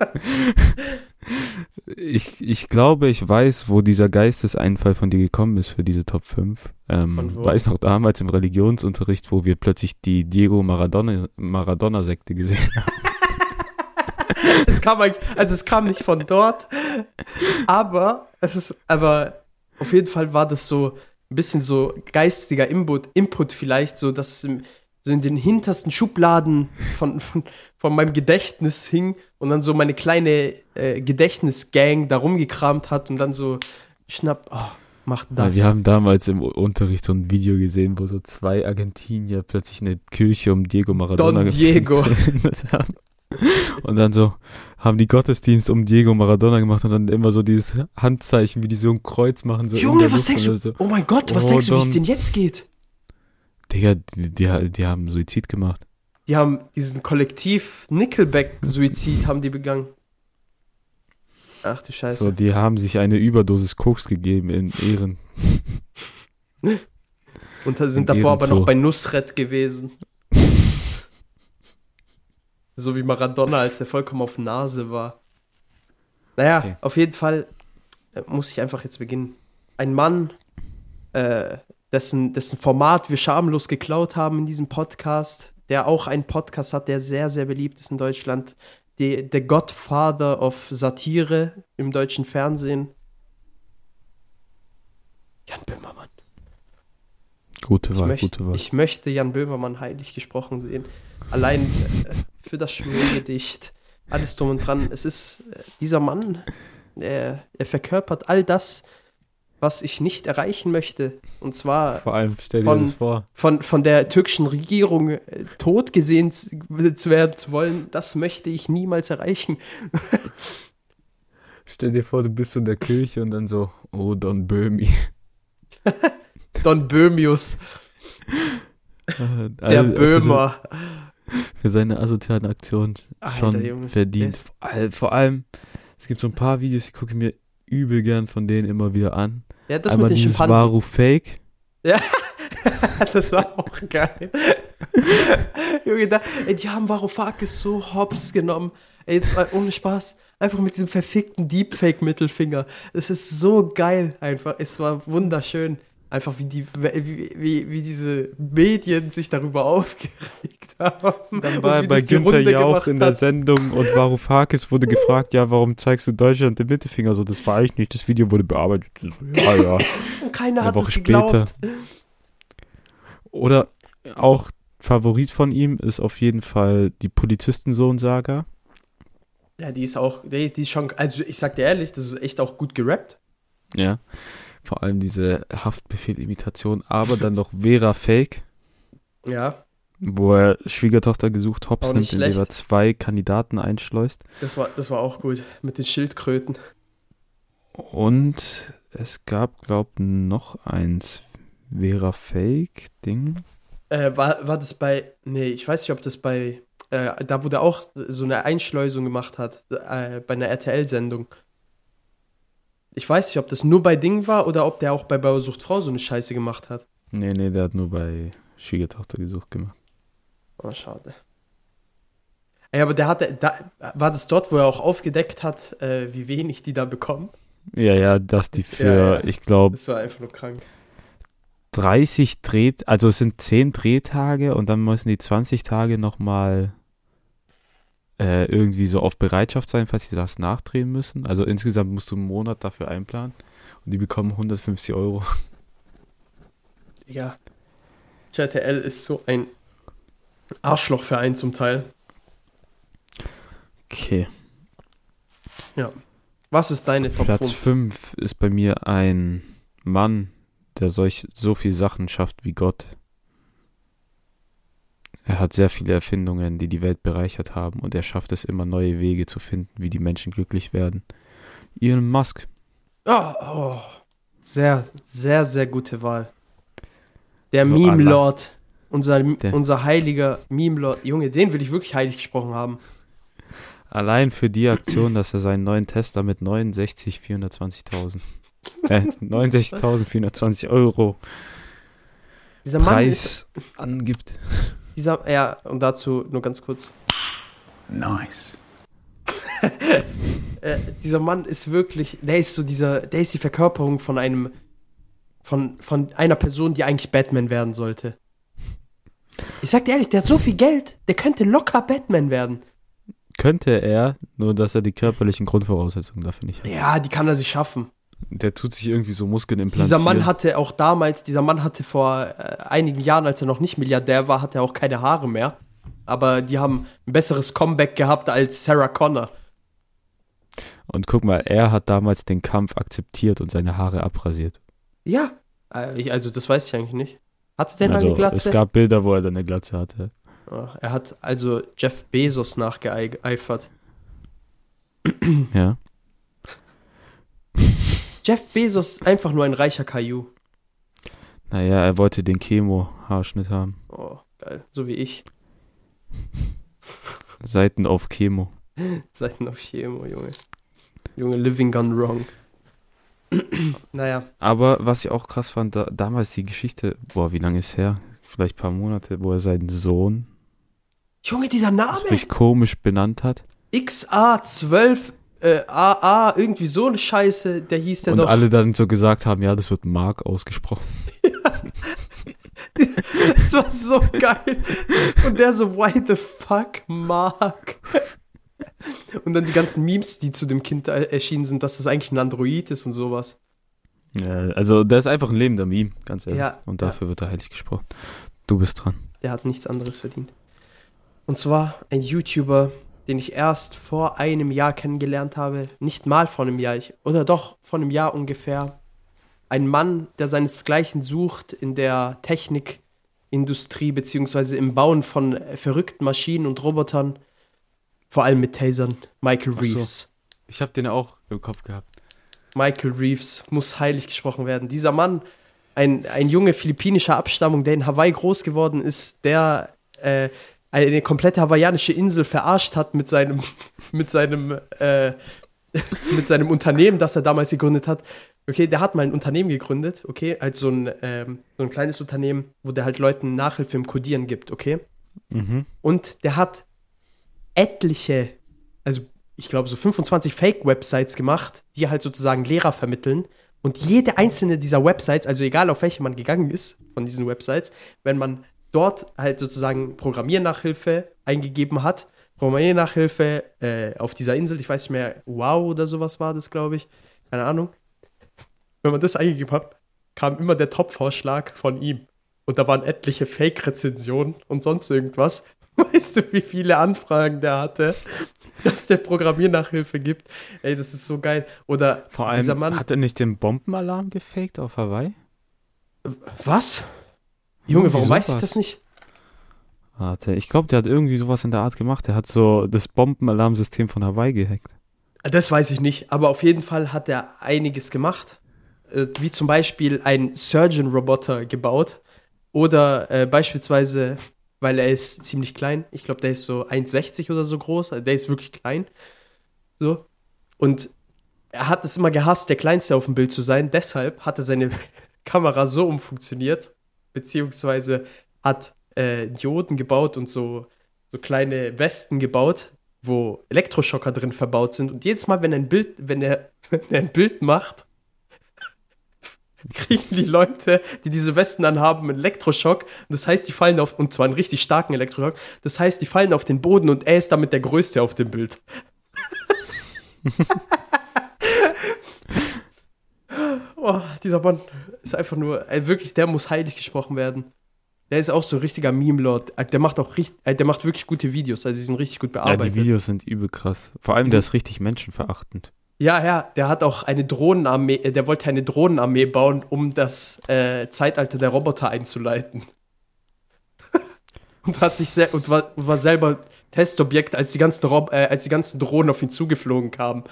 ich, ich glaube, ich weiß, wo dieser Geisteseinfall von dir gekommen ist für diese Top 5. Ähm, weiß noch damals im Religionsunterricht, wo wir plötzlich die Diego Maradona, Maradona-Sekte gesehen haben. [laughs] es kam also es kam nicht von dort, aber es ist, aber auf jeden Fall war das so ein bisschen so geistiger Input, Input vielleicht, so dass es so in den hintersten Schubladen von, von, von meinem Gedächtnis hing und dann so meine kleine äh, Gedächtnisgang da rumgekramt hat und dann so schnapp, oh, macht das. wir haben damals im Unterricht so ein Video gesehen, wo so zwei Argentinier plötzlich eine Kirche um Diego Maradona Don Diego. [laughs] haben. [laughs] Und dann so haben die Gottesdienst um Diego Maradona gemacht und dann immer so dieses Handzeichen, wie die so ein Kreuz machen. So Junge, was denkst du? So, Oh mein Gott, was Oh, denkst du, wie es denn jetzt geht? Digga, die, die, die haben Suizid gemacht. Die haben diesen Kollektiv Nickelback-Suizid haben die begangen. Ach du Scheiße. So, die haben sich eine Überdosis Koks gegeben in Ehren. [laughs] Und sind in davor aber Ehrenzoo. noch bei Nusret gewesen. So wie Maradona, als er vollkommen auf Nase war. Naja, Okay. auf jeden Fall äh, muss ich einfach jetzt beginnen. Ein Mann, äh, dessen, dessen Format wir schamlos geklaut haben in diesem Podcast, der auch einen Podcast hat, der sehr, sehr beliebt ist in Deutschland. Die, der Godfather of Satire im deutschen Fernsehen. Jan Böhmermann. Gute Ich, Wahl, möcht, gute Wahl. ich möchte Jan Böhmermann heilig gesprochen sehen. Allein äh, für das Schwörgedicht, alles drum und dran. Es ist äh, dieser Mann, er, er verkörpert all das, was ich nicht erreichen möchte. Und zwar Vor allem stell dir von- das vor. von, von der türkischen Regierung äh, tot gesehen zu, zu werden zu wollen. Das möchte ich niemals erreichen. [laughs] Stell dir vor, du bist so in der Kirche und dann so, oh, Don Böhmi. [laughs] Don Böhmius, [laughs] der Also- Böhmer. Für seine asozialen Aktionen Alter, schon Junge, verdient. Vor all- Vor allem, es gibt so ein paar Videos, die gucke ich mir übel gern von denen immer wieder an. Ja, das Einmal mit den dieses. Waru Fake. [laughs] das war auch geil. [laughs] Junge, da, ey, die haben Varoufakis so hops genommen. Ey, jetzt mal ohne Spaß. Einfach mit diesem verfickten Deepfake-Mittelfinger. Es ist so geil einfach. Es war wunderschön. Einfach wie, die, wie, wie, wie diese Medien sich darüber [laughs] aufgeregt haben. Dann war er bei Günther Jauch in der. Sendung und Varoufakis wurde gefragt, ja, warum zeigst du Deutschland den Mittelfinger? So, das war ich nicht, das Video wurde bearbeitet. Ja, ja. [laughs] Keiner Eine hat Woche es später. geglaubt. Oder auch Favorit von ihm ist auf jeden Fall die Polizistensohn-Saga. Ja, die ist auch, die, die ist schon, also ich sag dir ehrlich, das ist echt auch gut gerappt. Ja. Vor allem diese Haftbefehl-Imitation, aber dann noch Vera Fake, Ja, wo er Schwiegertochter gesucht, Hops nimmt, indem er zwei Kandidaten einschleust. das war, das war auch gut. Mit den Schildkröten. Und es gab, glaub, noch eins. Vera Fake Ding. Äh, war, war das bei, nee, ich weiß nicht, ob das bei, äh, da wo der auch so eine Einschleusung gemacht hat, äh, bei einer RTL-Sendung. Ich weiß nicht, ob das nur bei Ding war oder ob der auch bei Bauersucht Frau so eine Scheiße gemacht hat. Nee, nee, der hat nur bei Schwiegertochter gesucht gemacht. Oh, schade. Ey, aber der hatte, da, war das dort, wo er auch aufgedeckt hat, äh, wie wenig die da bekommen? Ja, ja, dass die für, Ja, ja. ich glaube, Das war einfach nur krank. 30 Dreht, also es sind 10 Drehtage und dann müssen die 20 Tage nochmal äh, irgendwie so auf Bereitschaft sein, falls sie das nachdrehen müssen. Also insgesamt musst du einen Monat dafür einplanen und die bekommen 150 Euro. Ja. RTL ist so ein Arschlochverein zum Teil. Okay. Was ist deine Top Platz 5? 5 ist bei mir ein Mann, der solch, so viel Sachen schafft wie Gott. Er hat sehr viele Erfindungen, die die Welt bereichert haben und er schafft es immer neue Wege zu finden, wie die Menschen glücklich werden. Elon Musk. Oh, oh. Sehr, sehr, sehr gute Wahl. Der So Meme-Lord. Unser, Der- unser heiliger Meme-Lord. Junge, den will ich wirklich heilig gesprochen haben. Allein für die Aktion, dass er seinen neuen Tesla mit 69 420.000 äh, 69.420 Euro Dieser Mann. Preis angibt. Dieser, ja, und dazu nur ganz kurz. Nice. [laughs] Äh, dieser Mann ist wirklich. Der ist so dieser. Der ist die Verkörperung von einem. Von, von einer Person, die eigentlich Batman werden sollte. Ich sag dir ehrlich, der hat so viel Geld, der könnte locker Batman werden. Könnte er, nur dass er die körperlichen Grundvoraussetzungen dafür nicht hat. Ja, die kann er sich schaffen. Der tut sich irgendwie so Muskeln implantieren. Dieser Mann hatte auch damals, dieser Mann hatte vor äh, einigen Jahren, als er noch nicht Milliardär war, hatte er auch keine Haare mehr. Aber die haben ein besseres Comeback gehabt als Sarah Connor. Und guck mal, er hat damals den Kampf akzeptiert und seine Haare abrasiert. Ja. Äh, also, das weiß ich eigentlich nicht. Hatte der also eine Glatze? es gab Bilder, wo er dann eine Glatze hatte. Er hat also Jeff Bezos nachgeeifert. Ja. Jeff Bezos ist einfach nur ein reicher Caillou. Naja, er wollte den Chemo-Haarschnitt haben. Oh, geil. So wie ich. [laughs] Seiten auf Chemo. [laughs] Seiten auf Chemo, Junge. Junge, living gone wrong. [clears throat] naja. Aber was ich auch krass fand, da, damals die Geschichte, boah, wie lange ist her? Vielleicht ein paar Monate, wo er seinen Sohn Junge, dieser Name. sich komisch benannt hat. XA12 äh, AA, irgendwie so eine Scheiße, der hieß der und doch. alle dann so gesagt haben, ja, das wird Mark ausgesprochen. [laughs] Das war so geil. Und der so, why the fuck, Mark? Und dann die ganzen Memes, die zu dem Kind erschienen sind, dass das eigentlich ein Android ist und sowas. Ja, also der ist einfach ein lebender Meme, ganz ehrlich. Ja, und dafür wird er heilig gesprochen. Du bist dran. Der hat nichts anderes verdient. Und zwar ein YouTuber, den ich erst vor einem Jahr kennengelernt habe. Nicht mal vor einem Jahr, ich, oder doch vor einem Jahr ungefähr. Ein Mann, der seinesgleichen sucht in der Technikindustrie, beziehungsweise im Bauen von äh, verrückten Maschinen und Robotern. Vor allem mit Tasern. Michael Ach so. Reeves. Ich habe den auch im Kopf gehabt. Michael Reeves muss heilig gesprochen werden. Dieser Mann, ein, ein Junge philippinischer Abstammung, der in Hawaii groß geworden ist, der äh, eine komplette hawaiianische Insel verarscht hat mit seinem, [laughs] mit seinem, äh, [laughs] mit seinem Unternehmen, das er damals gegründet hat. Okay, der hat mal ein Unternehmen gegründet, okay, als so ein, ähm, so ein kleines Unternehmen, wo der halt Leuten Nachhilfe im Codieren gibt, okay? Mhm. Und der hat etliche, also ich glaube so 25 Fake-Websites gemacht, die halt sozusagen Lehrer vermitteln. Und jede einzelne dieser Websites, also egal auf welche man gegangen ist von diesen Websites, wenn man dort halt sozusagen Programmiernachhilfe eingegeben hat, Programmiernachhilfe äh, auf dieser Insel, ich weiß nicht mehr, wow oder sowas war das, glaube ich, keine Ahnung. Wenn man das eingegeben hat, kam immer der Top-Vorschlag von ihm. Und da waren etliche Fake-Rezensionen und sonst irgendwas. [laughs] Weißt du, wie viele Anfragen der hatte, [laughs] dass der Programmiernachhilfe gibt? Ey, das ist so geil. Oder Vor dieser allem, Mann. hat er nicht den Bombenalarm gefaked auf Hawaii? was? Junge, warum weiß ich das nicht? Warte, ich glaube, der hat irgendwie sowas in der Art gemacht. Der hat so das Bombenalarmsystem von Hawaii gehackt. Das weiß ich nicht, aber auf jeden Fall hat er einiges gemacht. Äh, Wie zum Beispiel ein Surgeon-Roboter gebaut. Oder äh, beispielsweise, weil er ist ziemlich klein. Ich glaube, der ist so 1,60 oder so groß. Also der ist wirklich klein. So. Und er hat es immer gehasst, der Kleinste auf dem Bild zu sein. Deshalb hat er seine [laughs] Kamera so umfunktioniert, beziehungsweise hat äh, Dioden gebaut und so, so kleine Westen gebaut, wo Elektroschocker drin verbaut sind. Und jedes Mal, wenn er ein Bild, wenn er, [laughs] wenn er ein Bild macht, [laughs] kriegen die Leute, die diese Westen anhaben, einen Elektroschock. Das heißt, die fallen auf, und zwar einen richtig starken Elektroschock. Das heißt, die fallen auf den Boden und er ist damit der Größte auf dem Bild. [laughs] oh, dieser Mann ist einfach nur, ey, wirklich, der muss heilig gesprochen werden. Der ist auch so ein richtiger Meme-Lord. Der macht auch richtig, äh, der macht wirklich gute Videos, also die sind richtig gut Ja, bearbeitet. die Videos sind übel krass. Vor allem, der ist richtig menschenverachtend. Ja, ja, der hat auch eine Drohnenarmee, äh, der wollte eine Drohnenarmee bauen, um das äh, Zeitalter der Roboter einzuleiten. [laughs] und hat sich sel und war, war selber Testobjekt, als die ganzen Rob äh, als die ganzen Drohnen auf ihn zugeflogen kamen.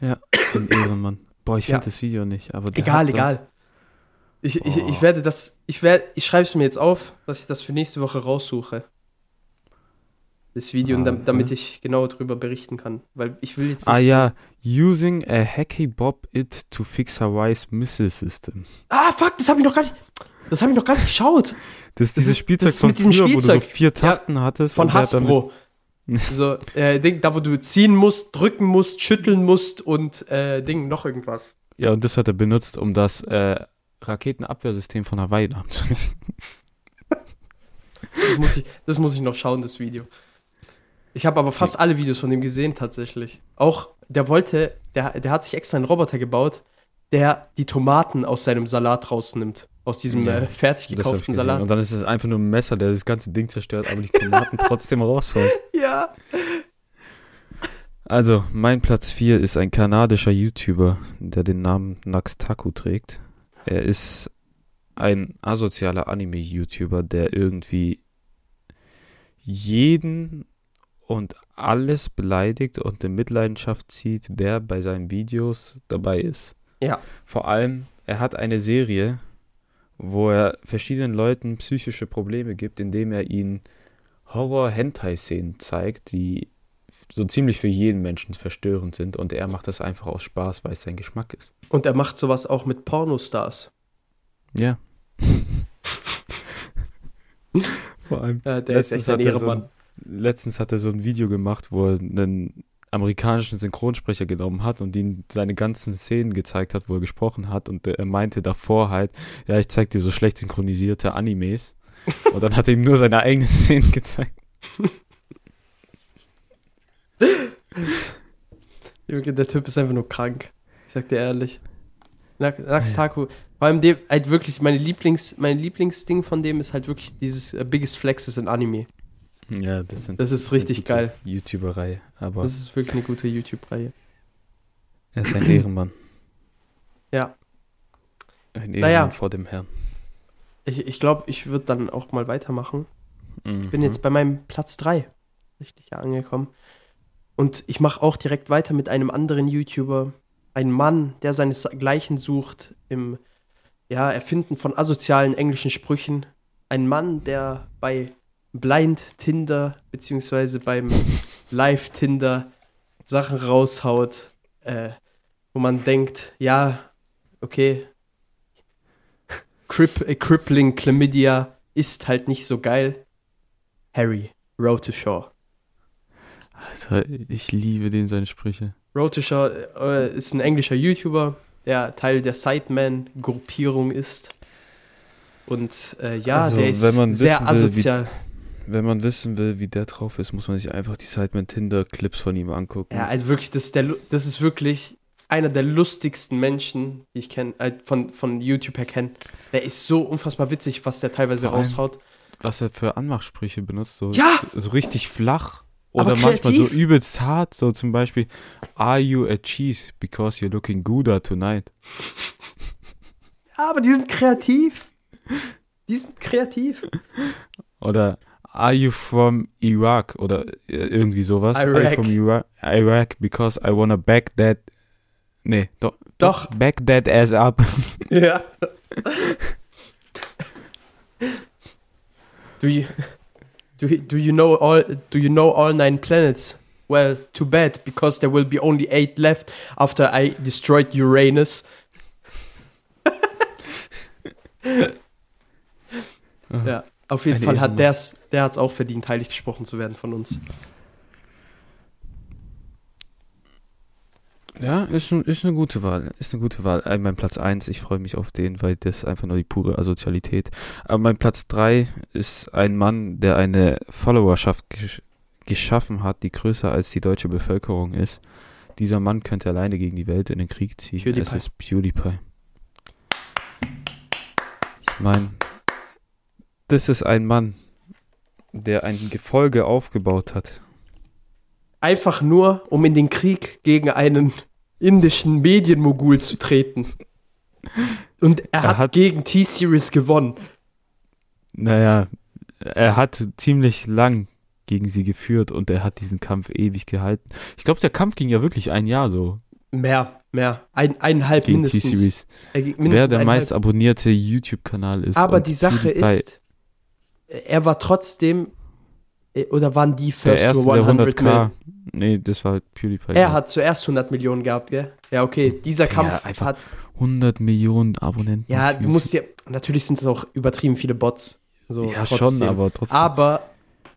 Ja, ein Ehrenmann. Boah, ich Ja. finde das Video nicht, aber Egal, egal. Ich, ich, ich werde das, ich werde, ich schreibe es mir jetzt auf, dass ich das für nächste Woche raussuche. Das Video, Ah, damit okay. ich genau darüber berichten kann. Weil ich will jetzt nicht. Ah ja, using a hacky bob it to fix Hawaii's missile system. Ah, fuck, das habe ich noch gar nicht. Das habe ich noch gar nicht geschaut. Das ist Dieses- dieses Spielzeug das ist von mit diesem früher, wo du so Spielzeug. vier Tasten hattest. Von damit- Hasbro. [laughs] so, äh, Ding, da wo du ziehen musst, drücken musst, schütteln musst und äh, Ding, noch irgendwas. Ja, und das hat er benutzt, um das äh, Raketenabwehrsystem von Hawaii lahmzulegen. Das muss ich, das muss ich noch schauen, das Video. Ich habe aber fast alle Videos von dem gesehen, tatsächlich. Auch, der wollte, der, der hat sich extra einen Roboter gebaut, der die Tomaten aus seinem Salat rausnimmt. Aus diesem Ja, äh, fertig gekauften. Salat. Und dann ist es einfach nur ein Messer, der das ganze Ding zerstört, aber die Tomaten [laughs] trotzdem rausholt. Ja. Also, mein Platz 4 ist ein kanadischer YouTuber, der den Namen Naxtaku trägt. Er ist ein asozialer Anime-YouTuber, der irgendwie jeden und alles beleidigt und in Mitleidenschaft zieht, der bei seinen Videos dabei ist. Ja. Vor allem, er hat eine Serie, wo er verschiedenen Leuten psychische Probleme gibt, indem er ihnen Horror-Hentai-Szenen zeigt, die so ziemlich für jeden Menschen verstörend sind und er macht das einfach aus Spaß, weil es sein Geschmack ist. Und er macht sowas auch mit Pornostars. Ja. Vor allem. Ja, der ist Letztens echt ein hat er so Ehrenmann. ein- Letztens hat er so ein Video gemacht, wo er einen amerikanischen Synchronsprecher genommen hat und ihm seine ganzen Szenen gezeigt hat, wo er gesprochen hat und er meinte davor halt, ja, ich zeig dir so schlecht synchronisierte Animes [laughs] und dann hat er ihm nur seine eigenen Szenen gezeigt. [laughs] Junge, der Typ ist einfach nur krank. Ich sag dir ehrlich. Nak- Naxtaku. Vor allem dem, halt wirklich, meine Lieblings, mein Lieblingsding von dem ist halt wirklich dieses äh, Biggest Flexes in Anime. Ja, das sind Das ist richtig geil. YouTuberei, aber Das ist wirklich eine gute YouTube-Reihe. er ist ein Ehrenmann. Ja. Ein Naja. Ehrenmann vor dem Herrn. Ich, ich glaube, ich würde dann auch mal weitermachen. Ich Ich bin jetzt bei meinem Platz 3 richtig angekommen. Und ich mache auch direkt weiter mit einem anderen YouTuber. Ein Mann, der seinesgleichen sucht im ja, Erfinden von asozialen englischen Sprüchen. ein Mann, der bei Blind Tinder beziehungsweise beim [laughs] Live Tinder Sachen raushaut, äh, wo man denkt, ja, okay, Crip, äh, Crippling Chlamydia ist halt nicht so geil. Harry, Road to Shore. Alter, ich liebe den seine Sprüche. Road to Shore äh, ist ein englischer YouTuber, der Teil der Sideman-Gruppierung ist. Und äh, ja, Also, der ist wenn man sehr will, wie- asozial. Wenn man wissen will, wie der drauf ist, muss man sich einfach die Sideman Tinder Clips von ihm angucken. Ja, also wirklich, das ist, der, das ist wirklich einer der lustigsten Menschen, die ich kenne, äh, von, von YouTube her kenne. Der ist so unfassbar witzig, was der teilweise allem- raushaut. Was er für Anmachsprüche benutzt, so, Ja! so, so richtig flach oder manchmal so übelst hart, so zum Beispiel Are you a cheese because you're looking gooder tonight? Ja, aber die sind kreativ. Die sind kreativ. Oder Are you from Iraq? Oder äh, irgendwie sowas. Are you Iraq. from Iraq? Iraq because I wanna back that. Nee, doch. Doch. Back that ass up. [laughs] Ja. do you do you, do you know all do you know all nine planets? Well, too bad because there will be only eight left after I destroyed Uranus. [laughs] ja, auf jeden Eine Fall hat der's, der hat's auch verdient, heilig gesprochen zu werden von uns. Ja, ist, ist eine gute Wahl. Ist eine gute Wahl. Äh, mein Platz 1, ich freue mich auf den, weil das einfach nur die pure Asozialität. Aber mein Platz 3 ist ein Mann, der eine Followerschaft gesch geschaffen hat, die größer als die deutsche Bevölkerung ist. Dieser Mann könnte alleine gegen die Welt in den Krieg ziehen. PewDiePie. Es ist PewDiePie. Ich meine, das ist ein Mann, der ein Gefolge aufgebaut hat. Einfach nur, um in den Krieg gegen einen indischen Medienmogul zu treten. Und er, Er hat, hat- gegen T-Series gewonnen. Naja, er hat ziemlich lang gegen sie geführt und er hat diesen Kampf ewig gehalten. Ich glaube, der Kampf ging ja wirklich ein Jahr so Mehr, mehr. Ein, eineinhalb gegen mindestens. T-Series. Wer der meist abonnierte YouTube-Kanal ist. Aber die Sache ist, er war trotzdem, äh, oder waren die der First erste for der 100 100k. Millionen? Nee, das war PewDiePie. Er hat zuerst 100 Millionen gehabt, gell? Ja, okay. Dieser Ja, Kampf einfach hat, 100 Millionen Abonnenten. ja, du musst ja, natürlich sind es auch übertrieben viele Bots. So, Ja, trotzdem. schon, aber trotzdem. Aber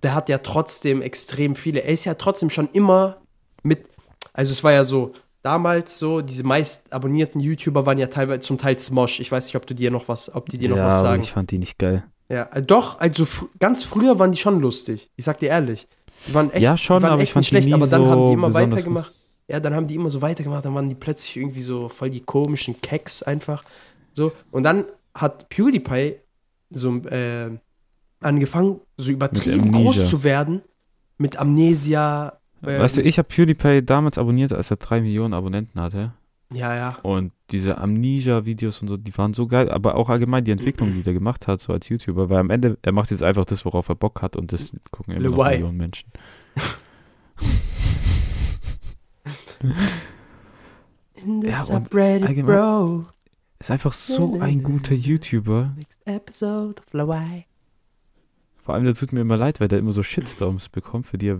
der hat ja trotzdem extrem viele. Er ist ja trotzdem schon immer mit. Also es war ja so, damals so, diese meist abonnierten YouTuber waren ja teilweise zum Teil Smosh. Ich weiß nicht, ob du dir noch was, ob die dir noch ja, was sagen. ich fand die nicht geil. Ja, äh, doch, also fr ganz früher waren die schon lustig. Ich sag dir ehrlich. Die waren echt, Ja, schon, die waren aber echt ich fand nicht schlecht, aber dann so haben die immer weitergemacht. Ja, dann haben die immer so weitergemacht, dann waren die plötzlich irgendwie so voll die komischen Keks einfach. So. Und dann hat PewDiePie so äh, angefangen, so übertrieben groß zu werden. Mit Amnesia. äh, weißt du, ich habe PewDiePie damals abonniert, als er 3 Millionen Abonnenten hatte. Ja, ja. Und diese Amnesia-Videos und so, die waren so geil, aber auch allgemein die Entwicklung, die der gemacht hat, so als YouTuber, weil am Ende, er macht jetzt einfach das, worauf er Bock hat und das gucken immer noch. Millionen Menschen. [laughs] In the Ja, subreddit, allgemein- bro. Ist einfach so ein guter YouTuber. Next episode of Hawaii. Vor allem, der tut mir immer leid, weil der immer so Shitstorms bekommt, für die er,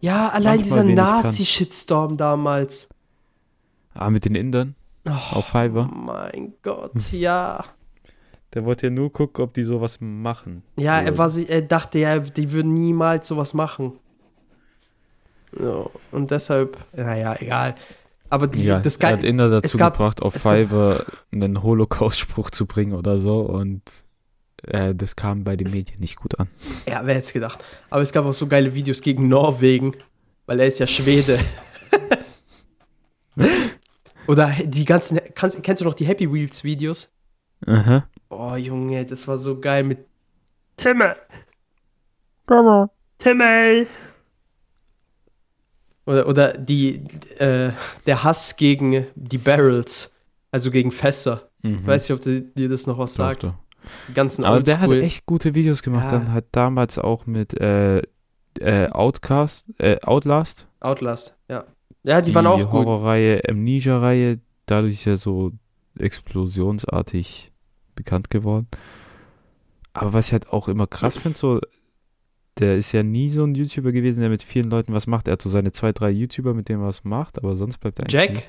Ja, allein dieser. Nazi-Shitstorm damals. Ah, mit den Indern Oh, auf Fiverr. mein Gott, ja. Der wollte ja nur gucken, ob die sowas machen. Ja, er, war, er dachte ja, die würden niemals sowas machen. So, und deshalb, naja, egal. Aber die, Ja, das er hat Inder dazu gab- gebracht, auf Fiverr einen Holocaust-Spruch zu bringen oder so und äh, das kam bei den Medien nicht gut an. ja, wer hätte es gedacht. Aber es gab auch so geile Videos gegen Norwegen, weil er ist ja Schwede. [laughs] Oder die ganzen, kannst, kennst du noch die Happy Wheels Videos? Aha. Oh, Junge, das war so geil mit Timme. Timme. Oder, oder die, äh, der Hass gegen die Barrels, also gegen Fässer. Mhm. Weiß nicht, ob dir dir das noch was sagt. Die ganzen Aber der hat echt gute Videos gemacht. Ja. Dann hat damals auch mit äh, äh, Outcast, äh, Outlast, Outlast, ja. Ja, die, waren auch gut. Horrorreihe, Amnesia-Reihe, dadurch ja so explosionsartig bekannt geworden. Aber was ich halt auch immer krass finde, so, der ist ja nie so ein YouTuber gewesen, der mit vielen Leuten was macht. Er hat so seine zwei, drei YouTuber, mit denen er was macht, aber sonst bleibt er eigentlich. Jack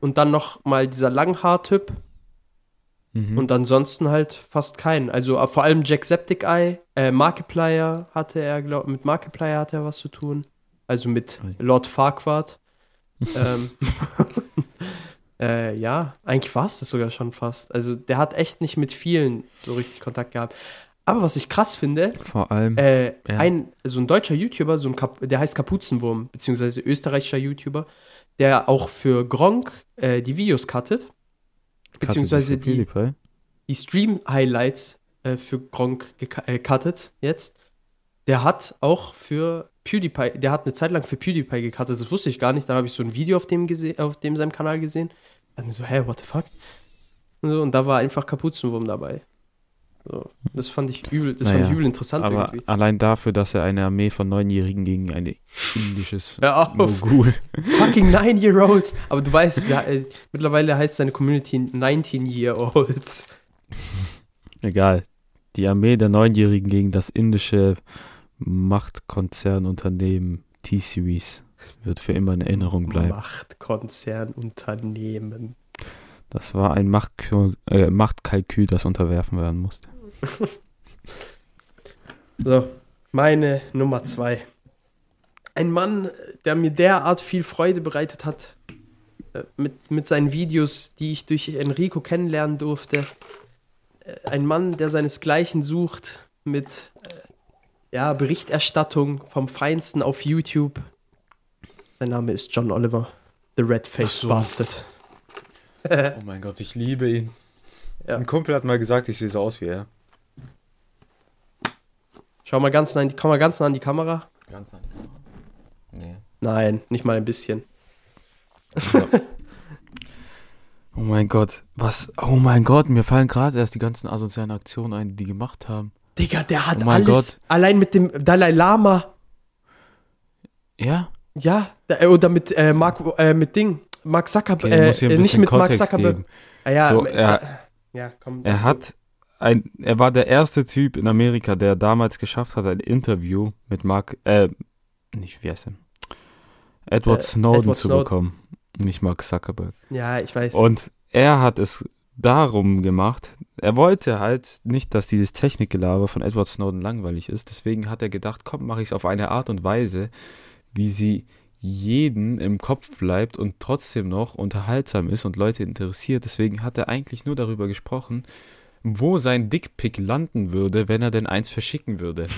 und dann noch mal dieser Langhaar-Typ. Mhm. und ansonsten halt fast keinen. Also äh, vor allem Jacksepticeye, äh, Markiplier hatte er, glaub, mit Markiplier hat er was zu tun. Also mit Lord Farquaad. Ähm, [laughs] äh, ja, eigentlich war es das sogar schon fast. Also der hat echt nicht mit vielen so richtig Kontakt gehabt. Aber was ich krass finde, Vor allem. äh, Ja. ein, so ein deutscher YouTuber, so ein Kap der heißt Kapuzenwurm, beziehungsweise österreichischer YouTuber, der auch für Gronk äh, die Videos cuttet, beziehungsweise die, die Stream-Highlights äh, für Gronk äh, cuttet jetzt. Der hat auch für PewDiePie, der hat eine Zeit lang für PewDiePie gecuttet, das wusste ich gar nicht. Dann habe ich so ein Video auf dem, gese- auf dem seinem Kanal gesehen. Dann mir so, hä, what the fuck? Und, so, und da war einfach Kapuzenwurm dabei. So, das fand ich übel, das fand Naja, ich übel interessant Aber irgendwie. allein dafür, dass er eine Armee von Neunjährigen gegen ein indisches. [laughs] Mogul. Fucking Nine-Year-Olds. Aber du weißt, wir, äh, mittlerweile heißt seine Community 19-Year-Olds. Egal. Die Armee der Neunjährigen gegen das indische Machtkonzernunternehmen T-Series wird für immer in Erinnerung bleiben. Machtkonzernunternehmen. Das war ein Machtkalkül, äh, Machtkalkül, das unterwerfen werden musste. [laughs] So, meine Nummer zwei. Ein Mann, der mir derart viel Freude bereitet hat, äh, mit, mit seinen Videos, die ich durch Enrico kennenlernen durfte. Äh, Ein Mann, der seinesgleichen sucht, mit äh, ja, Berichterstattung vom Feinsten auf YouTube. Sein Name ist John Oliver, The Red-Faced Ach so. Bastard. [laughs] Oh mein Gott, ich liebe ihn. Ja. Ein Kumpel hat mal gesagt, ich sehe so aus wie er. Schau mal ganz nah, die- komm mal ganz nah an die Kamera. Ganz an. Nee. Nein, nicht mal ein bisschen. [laughs] Oh mein Gott, was? Oh mein Gott, mir fallen gerade erst die ganzen asozialen Aktionen ein, die die gemacht haben. Digga, der hat Oh alles. Gott. Allein mit dem Dalai Lama. Ja? Ja, äh, oder mit äh, Mark, äh, mit Ding, Mark Zuckerberg, Okay, äh, muss hier ein nicht bisschen mit Mark Kontext Zuckerberg. geben. Ah, ja, So, er- ja, komm. Er hat ein, er war der erste Typ in Amerika, der damals geschafft hat, ein Interview mit Mark, äh, nicht, wie heißt er? Edward Äh, Snowden Edward zu Snowden. bekommen. Nicht Mark Zuckerberg. Ja, ich weiß. Und er hat es darum gemacht, er wollte halt nicht, dass dieses Technikgelaber von Edward Snowden langweilig ist. Deswegen hat er gedacht, komm, mache ich es auf eine Art und Weise, wie sie jeden im Kopf bleibt und trotzdem noch unterhaltsam ist und Leute interessiert. Deswegen hat er eigentlich nur darüber gesprochen, wo sein Dickpick landen würde, wenn er denn eins verschicken würde. [laughs]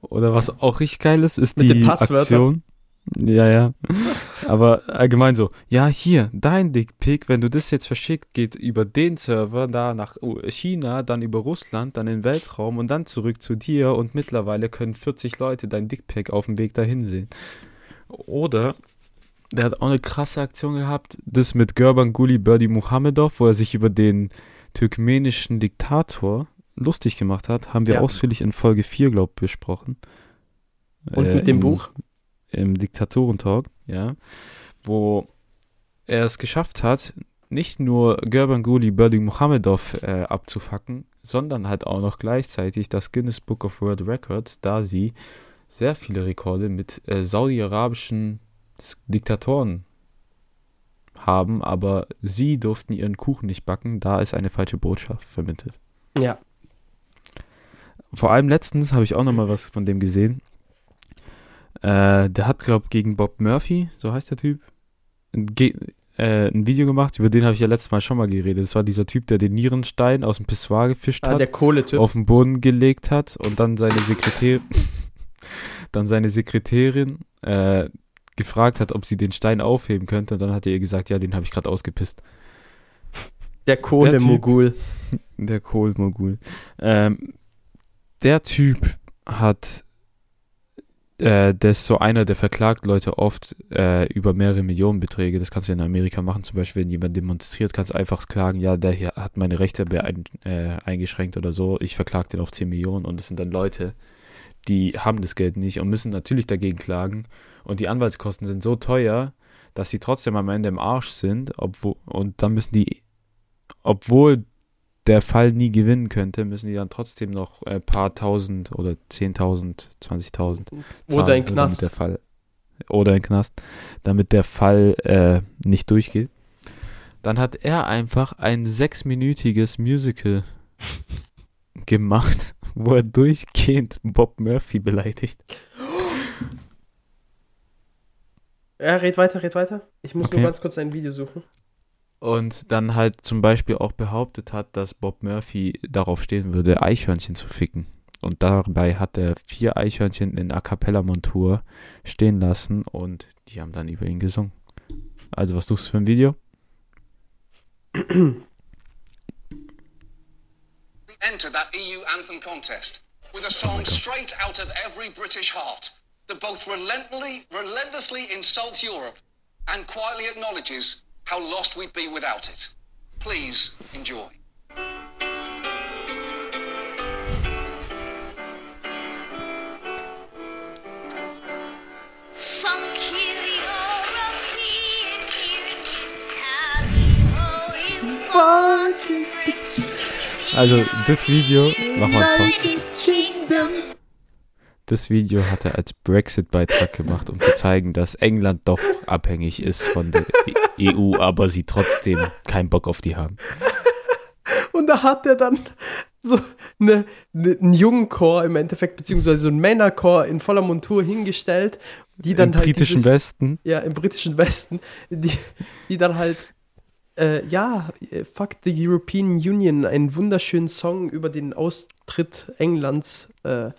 Oder was auch richtig geil ist, ist Mit die. Aktion. Ja, ja. Aber allgemein so, ja, hier, dein Dickpick, wenn du das jetzt verschickt, geht über den Server da nach U- China, dann über Russland, dann in den Weltraum und dann zurück zu dir und mittlerweile können 40 Leute dein Dickpick auf dem Weg dahin sehen. Oder der hat auch eine krasse Aktion gehabt, das mit Gurbanguly Berdi Muhamedov, wo er sich über den türkmenischen Diktator lustig gemacht hat, haben wir Ja. ausführlich in Folge 4, glaube ich, besprochen. Und Äh, mit dem im- Buch? Im Diktatorentalk, ja, wo er es geschafft hat, nicht nur Gurbanguly Berdi Muhamedov äh, abzufacken, sondern halt auch noch gleichzeitig das Guinness Book of World Records, da sie sehr viele Rekorde mit äh, saudi-arabischen Diktatoren haben, aber sie durften ihren Kuchen nicht backen, da ist eine falsche Botschaft vermittelt. Ja. Vor allem letztens habe ich auch noch mal was von dem gesehen. Äh, der hat, glaube ich, gegen Bob Murphy, so heißt der Typ, ein, Ge äh, ein Video gemacht. Über den habe ich ja letztes Mal schon mal geredet. Das war dieser Typ, der den Nierenstein aus dem Pissoir gefischt Ah, hat, der Kohletyp. auf den Boden gelegt hat und dann seine Sekretärin, [laughs] dann seine Sekretärin äh, gefragt hat, ob sie den Stein aufheben könnte. Und dann hat er ihr gesagt, ja, den habe ich gerade ausgepisst. Der Kohlemogul. Der Kohlmogul. Ähm, der Typ hat, äh, der ist so einer, der verklagt Leute oft äh, über mehrere Millionenbeträge. Das kannst du in Amerika machen. Zum Beispiel, wenn jemand demonstriert, kannst du einfach klagen, ja, der hier hat meine Rechte äh, eingeschränkt oder so. Ich verklag den auf 10 Millionen. Und das sind dann Leute, die haben das Geld nicht und müssen natürlich dagegen klagen. Und die Anwaltskosten sind so teuer, dass sie trotzdem am Ende im Arsch sind. Obwohl, und dann müssen die obwohl der Fall nie gewinnen könnte, müssen die dann trotzdem noch ein paar tausend oder 10.000, 20.000 Oder ein zahlen, Knast. Damit der Fall, oder ein Knast, damit der Fall äh, nicht durchgeht. Dann hat er einfach ein sechsminütiges Musical [laughs] gemacht, wo er durchgehend Bob Murphy beleidigt. Ja, red weiter, red weiter. Ich muss Okay. nur ganz kurz ein Video suchen. Und dann halt zum Beispiel auch behauptet hat, dass Bob Murphy darauf stehen würde, Eichhörnchen zu ficken. Und dabei hat er vier Eichhörnchen in A Cappella Montur stehen lassen und die haben dann über ihn gesungen. Also was suchst du für ein Video? enter that EU anthem contest with a song straight out of every British heart that both relentlessly, relentlessly insults Europe and quietly acknowledges how lost we'd be without it. Please enjoy. Fuck you, European Union, tally ho, you fucking pricks. Also das Video, mach mal vor. Das Video hat er als Brexit-Beitrag gemacht, um zu zeigen, dass England doch abhängig ist von der EU, aber sie trotzdem keinen Bock auf die haben. Und da hat er dann so eine, eine, einen jungen Chor im Endeffekt, beziehungsweise so einen Männerchor in voller Montur hingestellt, die dann Im halt britischen dieses, Westen. Ja, im britischen Westen, die, die dann halt, äh, ja, Fuck the European Union, einen wunderschönen Song über den Austritt Englands äh,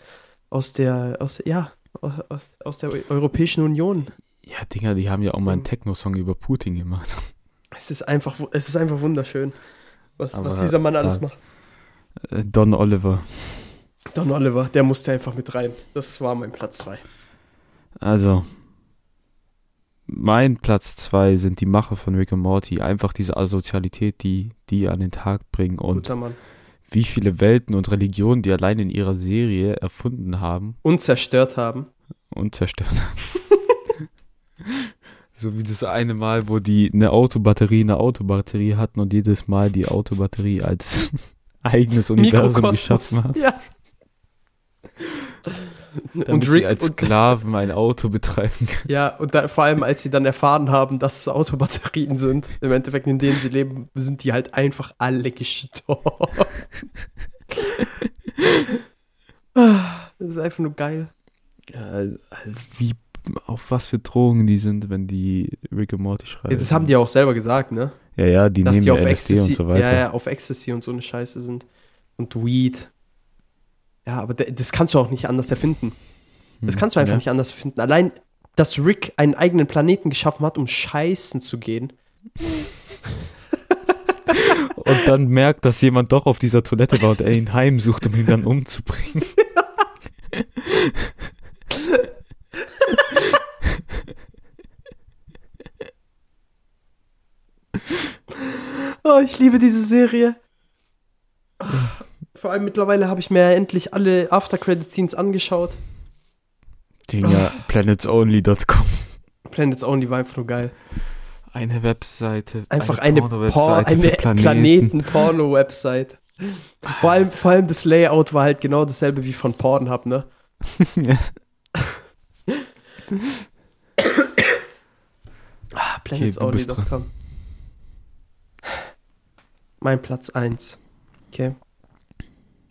aus der, aus, ja, aus, aus der Europäischen Union. Ja, Dinger, die haben ja auch mal einen Techno-Song über Putin gemacht. Es ist einfach, es ist einfach wunderschön, was, was dieser Mann alles macht. Äh, Don Oliver. Don Oliver, der musste einfach mit rein. Das war mein Platz 2. Also, mein Platz zwei sind die Macher von Rick und Morty. Einfach diese Asozialität, die die an den Tag bringen und Guter Mann. Wie viele Welten und Religionen die allein in ihrer Serie erfunden haben Und zerstört haben. und zerstört haben. [laughs] so wie das eine Mal, wo die eine Autobatterie eine Autobatterie hatten und jedes Mal die Autobatterie als [laughs] eigenes Universum geschaffen haben. Ja. Damit und sie Rick, als und, Sklaven ein Auto betreiben können. ja, und da, vor allem, als sie dann erfahren haben, dass es Autobatterien sind, im Endeffekt, in denen sie leben, sind die halt einfach alle gestorben. das ist einfach nur geil. Ja, wie, auf was für Drogen die sind, wenn die Rick und Morty schreiben. Ja, das haben die ja auch selber gesagt, ne? Ja, ja, die Dass nehmen die auf LSD Ecstasy, und so weiter. ja, ja, auf Ecstasy und so eine Scheiße sind. Und Weed. Ja, aber das kannst du auch nicht anders erfinden. Das Hm, kannst du einfach ja. nicht anders finden. Allein, dass Rick einen eigenen Planeten geschaffen hat, um scheißen zu gehen. [laughs] Und dann merkt, dass jemand doch auf dieser Toilette war und er ihn heimsucht, um ihn dann umzubringen. [laughs] Oh, ich liebe diese Serie. [laughs] Vor allem mittlerweile habe ich mir endlich alle After-Credit-Scenes angeschaut. Dinger, planetsonly.com. Planets Only war einfach nur geil. Eine Webseite. Einfach eine, Porno-Webseite Por eine für Planeten. Planeten-Porno-Website. vor, allem, vor allem das Layout war halt genau dasselbe wie von Pornhub, ne? [laughs] Ah, Okay, planetsonly.com. Mein Platz 1. Okay.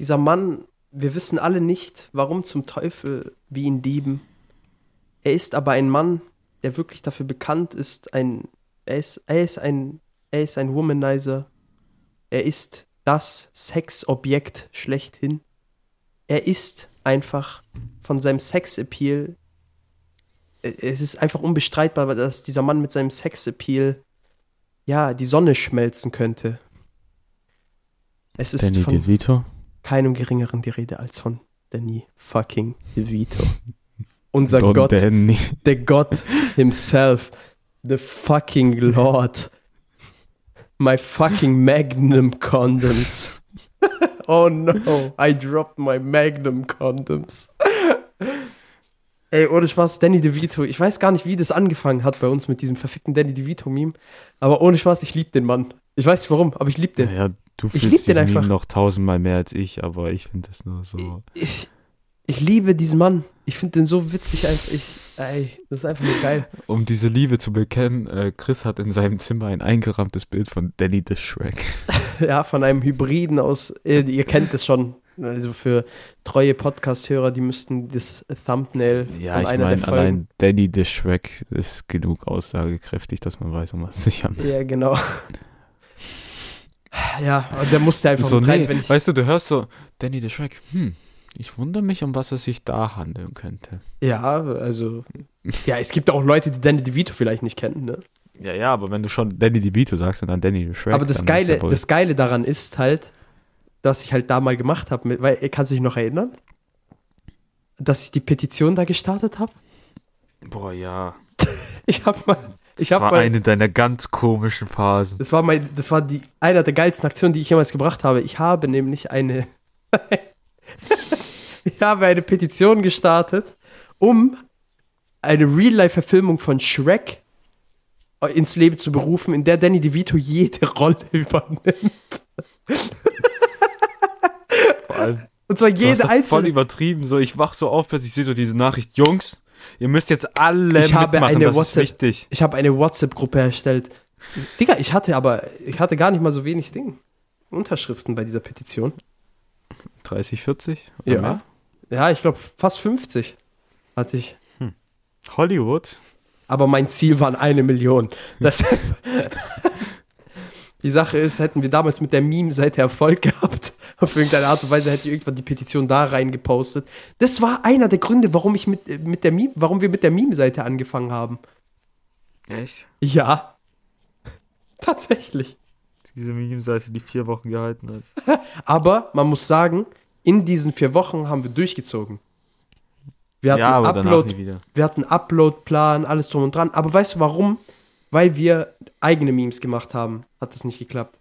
Dieser Mann, wir wissen alle nicht, warum zum Teufel wir ihn lieben. Er ist aber ein Mann, der wirklich dafür bekannt ist, ein, er ist, er ist ein, er ist ein Womanizer. Er ist das Sexobjekt schlechthin. Er ist einfach von seinem Sexappeal. äh, Es ist einfach unbestreitbar, dass dieser Mann mit seinem Sexappeal ja die Sonne schmelzen könnte. Es ist Danny DeVito. Keinem geringeren die Rede als von Danny fucking DeVito. Unser Don Gott, Danny. der Gott himself, the fucking Lord. My fucking Magnum Condoms. [laughs] oh no, I dropped my Magnum Condoms. Ey, ohne Spaß, Danny DeVito. Ich weiß gar nicht, wie das angefangen hat bei uns mit diesem verfickten Danny DeVito-Meme. Aber ohne Spaß, ich lieb den Mann. Ich weiß nicht warum, aber ich lieb den. Ja, Du Ich fühlst diesen Meme einfach. noch tausendmal mehr als ich, aber ich finde das nur so. Ich, ich liebe diesen Mann. Ich finde den so witzig einfach. Ich, ey, das ist einfach nur geil. Um diese Liebe zu bekennen, äh, Chris hat in seinem Zimmer ein eingerahmtes Bild von Danny the Shrek. [laughs] Ja, von einem Hybriden aus, äh, ihr kennt es schon. Also für treue Podcast-Hörer, die müssten das Thumbnail Ja, von ich einer meine, der Folgen. allein Danny the Shrek ist genug aussagekräftig, dass man weiß, um was es sich handelt. Ja, genau. Ja, und der musste einfach So, rein, nee, wenn ich. weißt du, du hörst so, Danny the Shrek, hm, ich wundere mich, um was es sich da handeln könnte. Ja, also. Ja, es gibt auch Leute, die Danny DeVito vielleicht nicht kennen, ne? Ja, ja, aber wenn du schon Danny DeVito sagst und dann Danny the Shrek. Aber das Geile, ja das Geile daran ist halt, dass ich halt da mal gemacht habe, weil kannst du dich noch erinnern? Dass ich die Petition da gestartet habe? Boah, ja. [laughs] Ich habe mal. Das Ich habe war mal. eine deiner ganz komischen Phasen. Das war mein, das war die einer der geilsten Aktionen, die ich jemals gebracht habe. Ich habe nämlich eine, [laughs] ich habe eine Petition gestartet, um eine Real-Life-Verfilmung von Shrek ins Leben zu berufen, in der Danny DeVito jede Rolle [laughs] übernimmt. Vor allem, Und zwar jede das voll einzelne. übertrieben. So, ich wach so auf, plötzlich sehe so diese Nachricht, Jungs, ihr müsst jetzt alle Ich habe mitmachen, eine das WhatsApp- ist wichtig. Ich habe eine WhatsApp-Gruppe erstellt. Digga, ich hatte aber, ich hatte gar nicht mal so wenig Ding. Unterschriften bei dieser Petition. 30, 40? Oder Ja. mehr? Ja, ich glaube fast 50 hatte ich. Hollywood? Aber mein Ziel waren eine Million. [laughs] Das die Sache ist, hätten wir damals mit der Meme-Seite Erfolg gehabt, [laughs] auf irgendeine Art und Weise hätte ich irgendwann die Petition da rein gepostet. Das war einer der Gründe, warum ich mit, äh, mit der Meme, warum wir mit der Meme-Seite angefangen haben. Echt? Ja. [laughs] Tatsächlich. Diese Meme-Seite, die vier Wochen gehalten hat. [laughs] Aber man muss sagen, in diesen vier Wochen haben wir durchgezogen. Wir hatten Ja, Upload, wir hatten Upload-Plan, alles drum und dran. Aber weißt du warum? Weil wir eigene Memes gemacht haben, hat es nicht geklappt.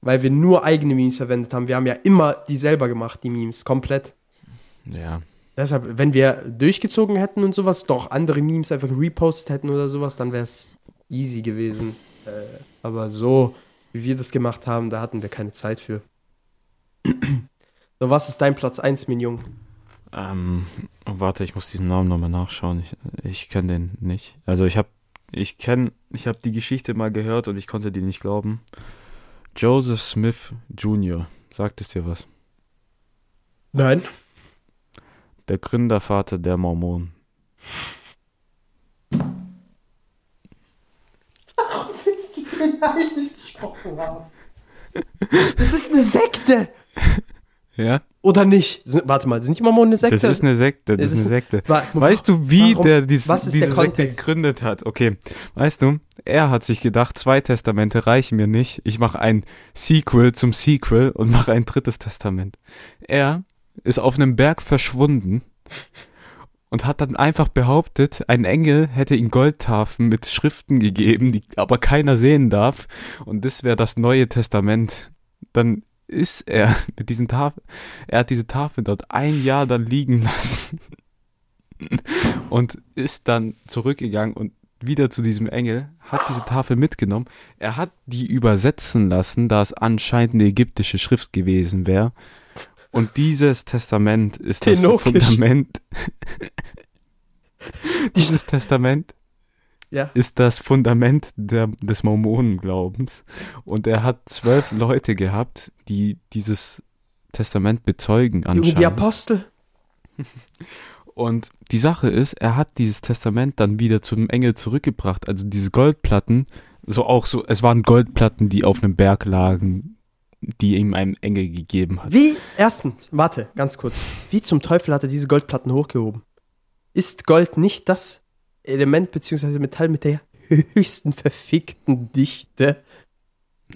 Weil wir nur eigene Memes verwendet haben. Wir haben ja immer die selber gemacht, die Memes, komplett. Ja. Deshalb, wenn wir durchgezogen hätten und sowas, doch andere Memes einfach repostet hätten oder sowas, dann wäre es easy gewesen. Äh, aber so, wie wir das gemacht haben, da hatten wir keine Zeit für. so, was ist dein Platz 1, Minion? Ähm, warte, ich muss diesen Namen nochmal nachschauen. Ich, ich kenne den nicht. Also ich habe ich kenne, ich habe die Geschichte mal gehört und ich konnte die nicht glauben. Joseph Smith Jr. Sagt es dir was? Nein. Der Gründervater der Mormonen. [laughs] Das ist eine Sekte! Ja? Oder nicht? Sind, warte mal, sind die Mormonen eine Sekte? Das ist eine Sekte, das Es ist eine Sekte. Wa- Weißt du, wie warum- der dies, was ist diese der Sekte gegründet hat? Okay, weißt du, er hat sich gedacht, zwei Testamente reichen mir nicht. Ich mache ein Sequel zum Sequel und mache ein drittes Testament. Er ist auf einem Berg verschwunden und hat dann einfach behauptet, ein Engel hätte ihm Goldtafeln mit Schriften gegeben, die aber keiner sehen darf. Und das wäre das Neue Testament. Dann ist er [laughs] mit diesen Tafeln, er hat diese Tafel dort ein Jahr dann liegen lassen [laughs] und ist dann zurückgegangen und wieder zu diesem Engel, hat diese Tafel mitgenommen. Er hat die übersetzen lassen, da es anscheinend eine ägyptische Schrift gewesen wäre. Und dieses Testament ist das Tenokisch. Fundament. [laughs] dieses Testament Ja. ist das Fundament der, des Mormonenglaubens. Und er hat zwölf Leute gehabt, die dieses Testament bezeugen Junge, die anscheinend. Apostel. [laughs] Und die Sache ist, er hat dieses Testament dann wieder zum Engel zurückgebracht. Also diese Goldplatten, so auch so, es waren Goldplatten, die auf einem Berg lagen, die ihm ein Engel gegeben hat. Wie, erstens, warte, ganz kurz. Wie zum Teufel hat er diese Goldplatten hochgehoben? Ist Gold nicht das Element bzw. Metall mit der höchsten verfickten Dichte?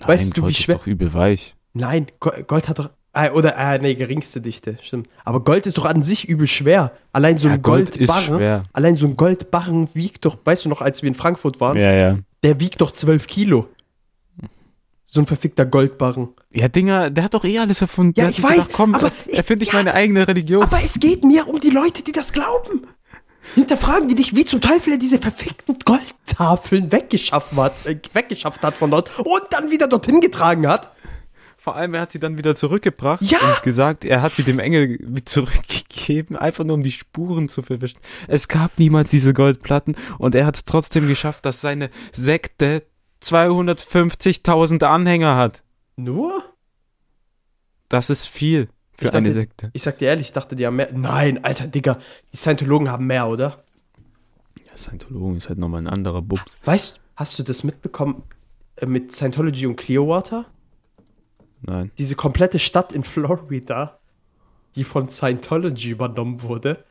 Weißt du, wie Gold schwer- Ist doch übel weich. Nein, Go- Gold hat doch. Ah, oder, ah, nee, geringste Dichte, stimmt. Aber Gold ist doch an sich übel schwer. Allein so Ja, ein Gold ist Goldbarren. schwer. Allein so ein Goldbarren wiegt doch, weißt du noch, als wir in Frankfurt waren, Ja, ja. der wiegt doch 12 Kilo. So ein verfickter Goldbarren. Ja, Dinger, der hat doch eh alles erfunden. Ja, ich weiß, gedacht, komm, aber er- erfinde ich ja. meine eigene Religion. Aber es geht mir um die Leute, die das glauben. Hinterfragen die dich, wie zum Teufel er diese verfickten Goldtafeln weggeschafft hat, äh, weggeschafft hat von dort und dann wieder dorthin getragen hat. Vor allem, er hat sie dann wieder zurückgebracht Ja! und gesagt, er hat sie dem Engel zurückgegeben, einfach nur um die Spuren zu verwischen. Es gab niemals diese Goldplatten und er hat es trotzdem geschafft, dass seine Sekte 250.000 Anhänger hat. Nur? Das ist viel für Ich dachte- eine Sekte. Ich sag dir ehrlich, ich dachte, die haben mehr. Nein, Alter, Digga. Die Scientologen haben mehr, oder? Ja, Scientologen ist halt nochmal ein anderer Bubs. Weißt hast du das mitbekommen äh, mit Scientology und Clearwater? Nein. Diese komplette Stadt in Florida, die von Scientology übernommen wurde.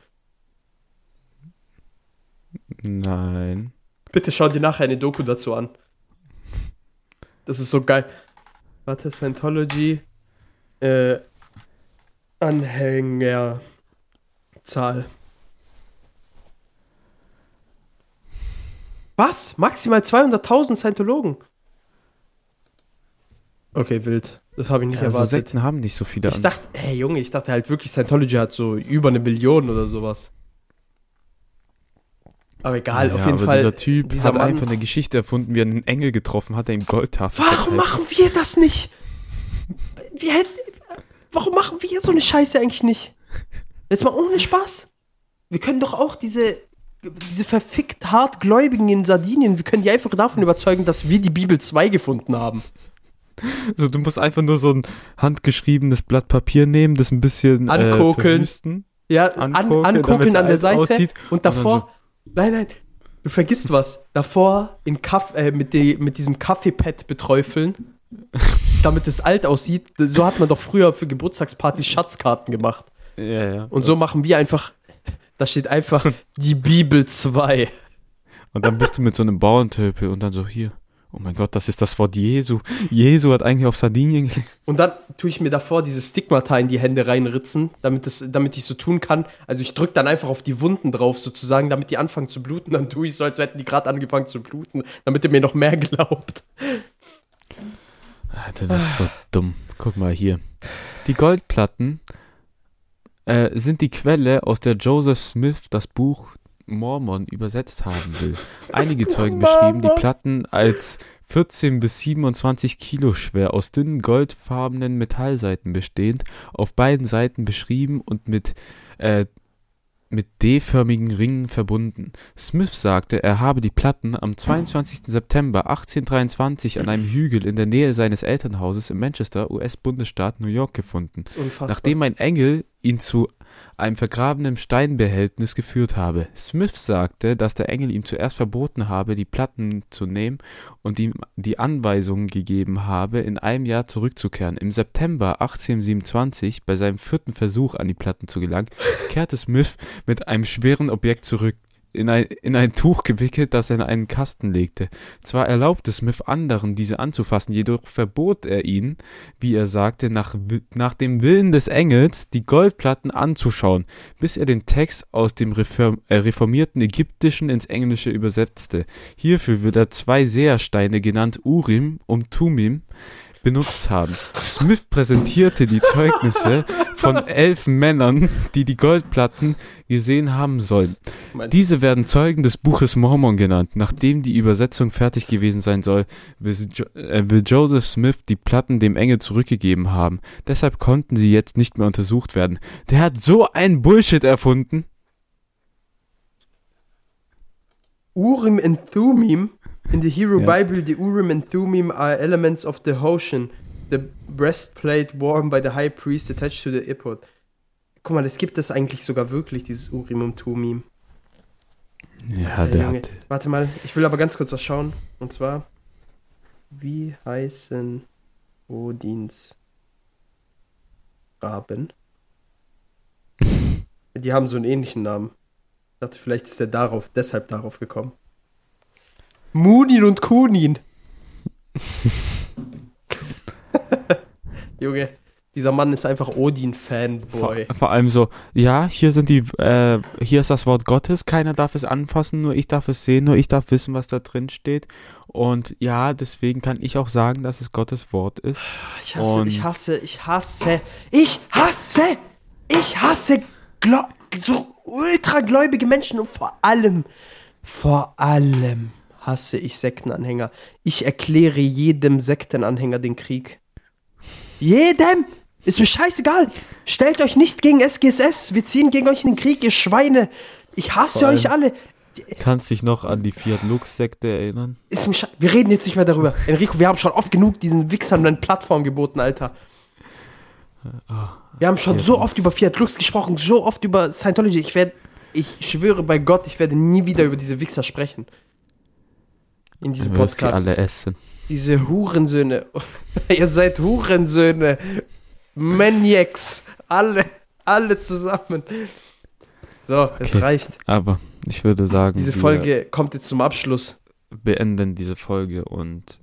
Nein. Bitte schau dir nachher eine Doku dazu an. Das ist so geil. Warte, Scientology. Äh, Anhängerzahl. Was? Maximal 200.000 Scientologen? Okay, wild. Das habe ich nicht Also erwartet. Sekten haben nicht so viele Ich dachte, hey Junge, ich dachte halt wirklich, Scientology hat so über eine Million oder sowas. Aber egal, Ja, auf jeden aber Fall. Dieser Typ dieser hat Mann- einfach eine Geschichte erfunden, wie er einen Engel getroffen hat, der ihm Goldtafel Warum verteilt. machen wir das nicht? Wir hätten, warum machen wir so eine Scheiße eigentlich nicht? Jetzt mal ohne Spaß. Wir können doch auch diese, diese verfickt hartgläubigen in Sardinien, wir können die einfach davon überzeugen, dass wir die Bibel 2 gefunden haben. So, du musst einfach nur so ein handgeschriebenes Blatt Papier nehmen, das ein bisschen Ankokeln. Äh. Ja, an, Angucken, angucken damit's an der Seite aussieht und davor. nein, nein, du vergisst was. Davor in Kaff, äh, mit, die, mit diesem Kaffeepad beträufeln, [laughs] damit es alt aussieht. So hat man doch früher für Geburtstagspartys Schatzkarten gemacht. Ja, ja. Und so machen wir einfach, da steht einfach [laughs] die Bibel 2. Und dann bist du mit so einem Bauerntöpel und dann so hier. Oh mein Gott, das ist das Wort Jesu. Jesu hat eigentlich auf Sardinien. Und dann tue ich mir davor diese Stigmata in die Hände reinritzen, damit, das, damit ich so tun kann. Also ich drücke dann einfach auf die Wunden drauf, sozusagen, damit die anfangen zu bluten. Dann tue ich so, als hätten die gerade angefangen zu bluten, damit ihr mir noch mehr [laughs] glaubt. Alter, das ist so dumm. Guck mal hier. Die Goldplatten äh, sind die Quelle, aus der Joseph Smith das Buch Mormon übersetzt haben will. Einige Zeugen beschrieben die Platten als 14 bis 27 Kilo schwer, aus dünnen goldfarbenen Metallseiten bestehend, auf beiden Seiten beschrieben und mit äh, mit D-förmigen Ringen verbunden. Smith sagte, er habe die Platten am 22. September 1823 an einem Hügel in der Nähe seines Elternhauses im Manchester, US-Bundesstaat New York gefunden, nachdem ein Engel ihn zu einem vergrabenen Steinbehältnis geführt habe. Smith sagte, dass der Engel ihm zuerst verboten habe, die Platten zu nehmen und ihm die Anweisungen gegeben habe, in einem Jahr zurückzukehren. Im September 1827, bei seinem vierten Versuch an die Platten zu gelangen, kehrte Smith mit einem schweren Objekt zurück. In ein, in ein Tuch gewickelt, das er in einen Kasten legte. Zwar erlaubte Smith anderen, diese anzufassen, jedoch verbot er ihnen, wie er sagte, nach, nach dem Willen des Engels die Goldplatten anzuschauen, bis er den Text aus dem äh, reformierten Ägyptischen ins Englische übersetzte. Hierfür wird er zwei Sehersteine genannt Urim und Tumim benutzt haben. Smith präsentierte die Zeugnisse von elf Männern, die die Goldplatten gesehen haben sollen. Diese werden Zeugen des Buches Mormon genannt. Nachdem die Übersetzung fertig gewesen sein soll, will, sie jo äh, will Joseph Smith die Platten dem Engel zurückgegeben haben. Deshalb konnten sie jetzt nicht mehr untersucht werden. Der hat so ein Bullshit erfunden. Urim and Thummim. In the Hebrew Ja. Bible, the Urim and Thummim are elements of the Hoshen, the breastplate worn by the high priest attached to the ephod. Guck mal, es gibt das eigentlich sogar wirklich, dieses Urim und Thummim. Ja, Alter, der Junge. hat. Warte mal, ich will aber ganz kurz was schauen. Und zwar, wie heißen Odins Raben? [laughs] Die haben so einen ähnlichen Namen. Ich dachte, vielleicht ist er darauf, deshalb darauf gekommen. Munin und Kunin. [laughs] Junge, dieser Mann ist einfach Vor, Odin-Fanboy. vor allem so, ja, hier sind die, äh, hier ist das Wort Gottes, keiner darf es anfassen, nur ich darf es sehen, nur ich darf wissen, was da drin steht. Und ja, deswegen kann ich auch sagen, dass es Gottes Wort ist. Ich hasse, Und- ich hasse, ich hasse, ich hasse, ich hasse so ultragläubige Menschen und vor allem, vor allem hasse ich Sektenanhänger. Ich erkläre jedem Sektenanhänger den Krieg. Jedem! Ist mir scheißegal. Stellt euch nicht gegen SGSS. Wir ziehen gegen euch in den Krieg, ihr Schweine. Ich hasse euch alle. Kannst dich noch an die Fiat Lux-Sekte erinnern? Ist mir wir reden jetzt nicht mehr darüber. Enrico, wir haben schon oft genug diesen Wichsern eine Plattform geboten, Alter. Wir haben schon so oft über Fiat Lux gesprochen, so oft über Scientology. Ich werde, ich schwöre bei Gott, ich werde nie wieder über diese Wichser sprechen. In diesem Podcast. alle essen. Diese Hurensöhne. [laughs] Ihr seid Hurensöhne. Maniacs. Alle, alle zusammen. So, es Okay. reicht. Aber ich würde sagen, Diese Folge kommt jetzt zum Abschluss. beenden diese Folge und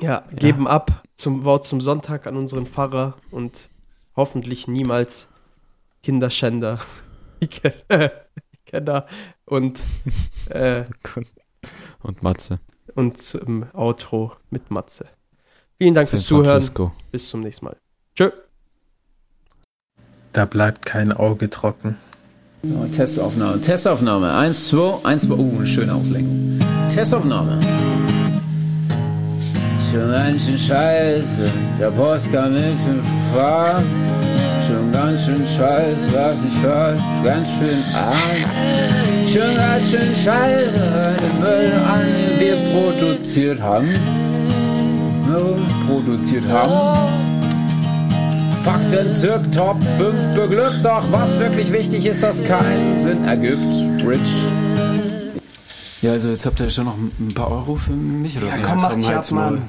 Ja, geben ab zum Wort zum Sonntag an unseren Pfarrer und hoffentlich niemals Kinderschänder. Ich kenne Kenner und, äh, und Matze. und zum Outro mit Matze. Vielen Dank San fürs Zuhören. Francisco. Bis zum nächsten Mal. Tschö. Da bleibt kein Auge trocken. Oh, Testaufnahme, Testaufnahme. Eins, zwei, eins, zwei. Uh, eine schöne Auslenkung. Testaufnahme. Schon ganz schön scheiße, der Post kam mit fünf Fahren. Schon ganz schön scheiße, was nicht falsch, ganz schön arm. Schon ganz schön scheiße, den Müll an, den wir produziert haben. No, produziert haben. Fakten zirk Top 5 beglückt, doch was wirklich wichtig ist, das keinen Sinn ergibt. Rich. Ja, also jetzt habt ihr schon noch ein paar Euro für mich oder Ja, so? komm, mach dich ab. Mann.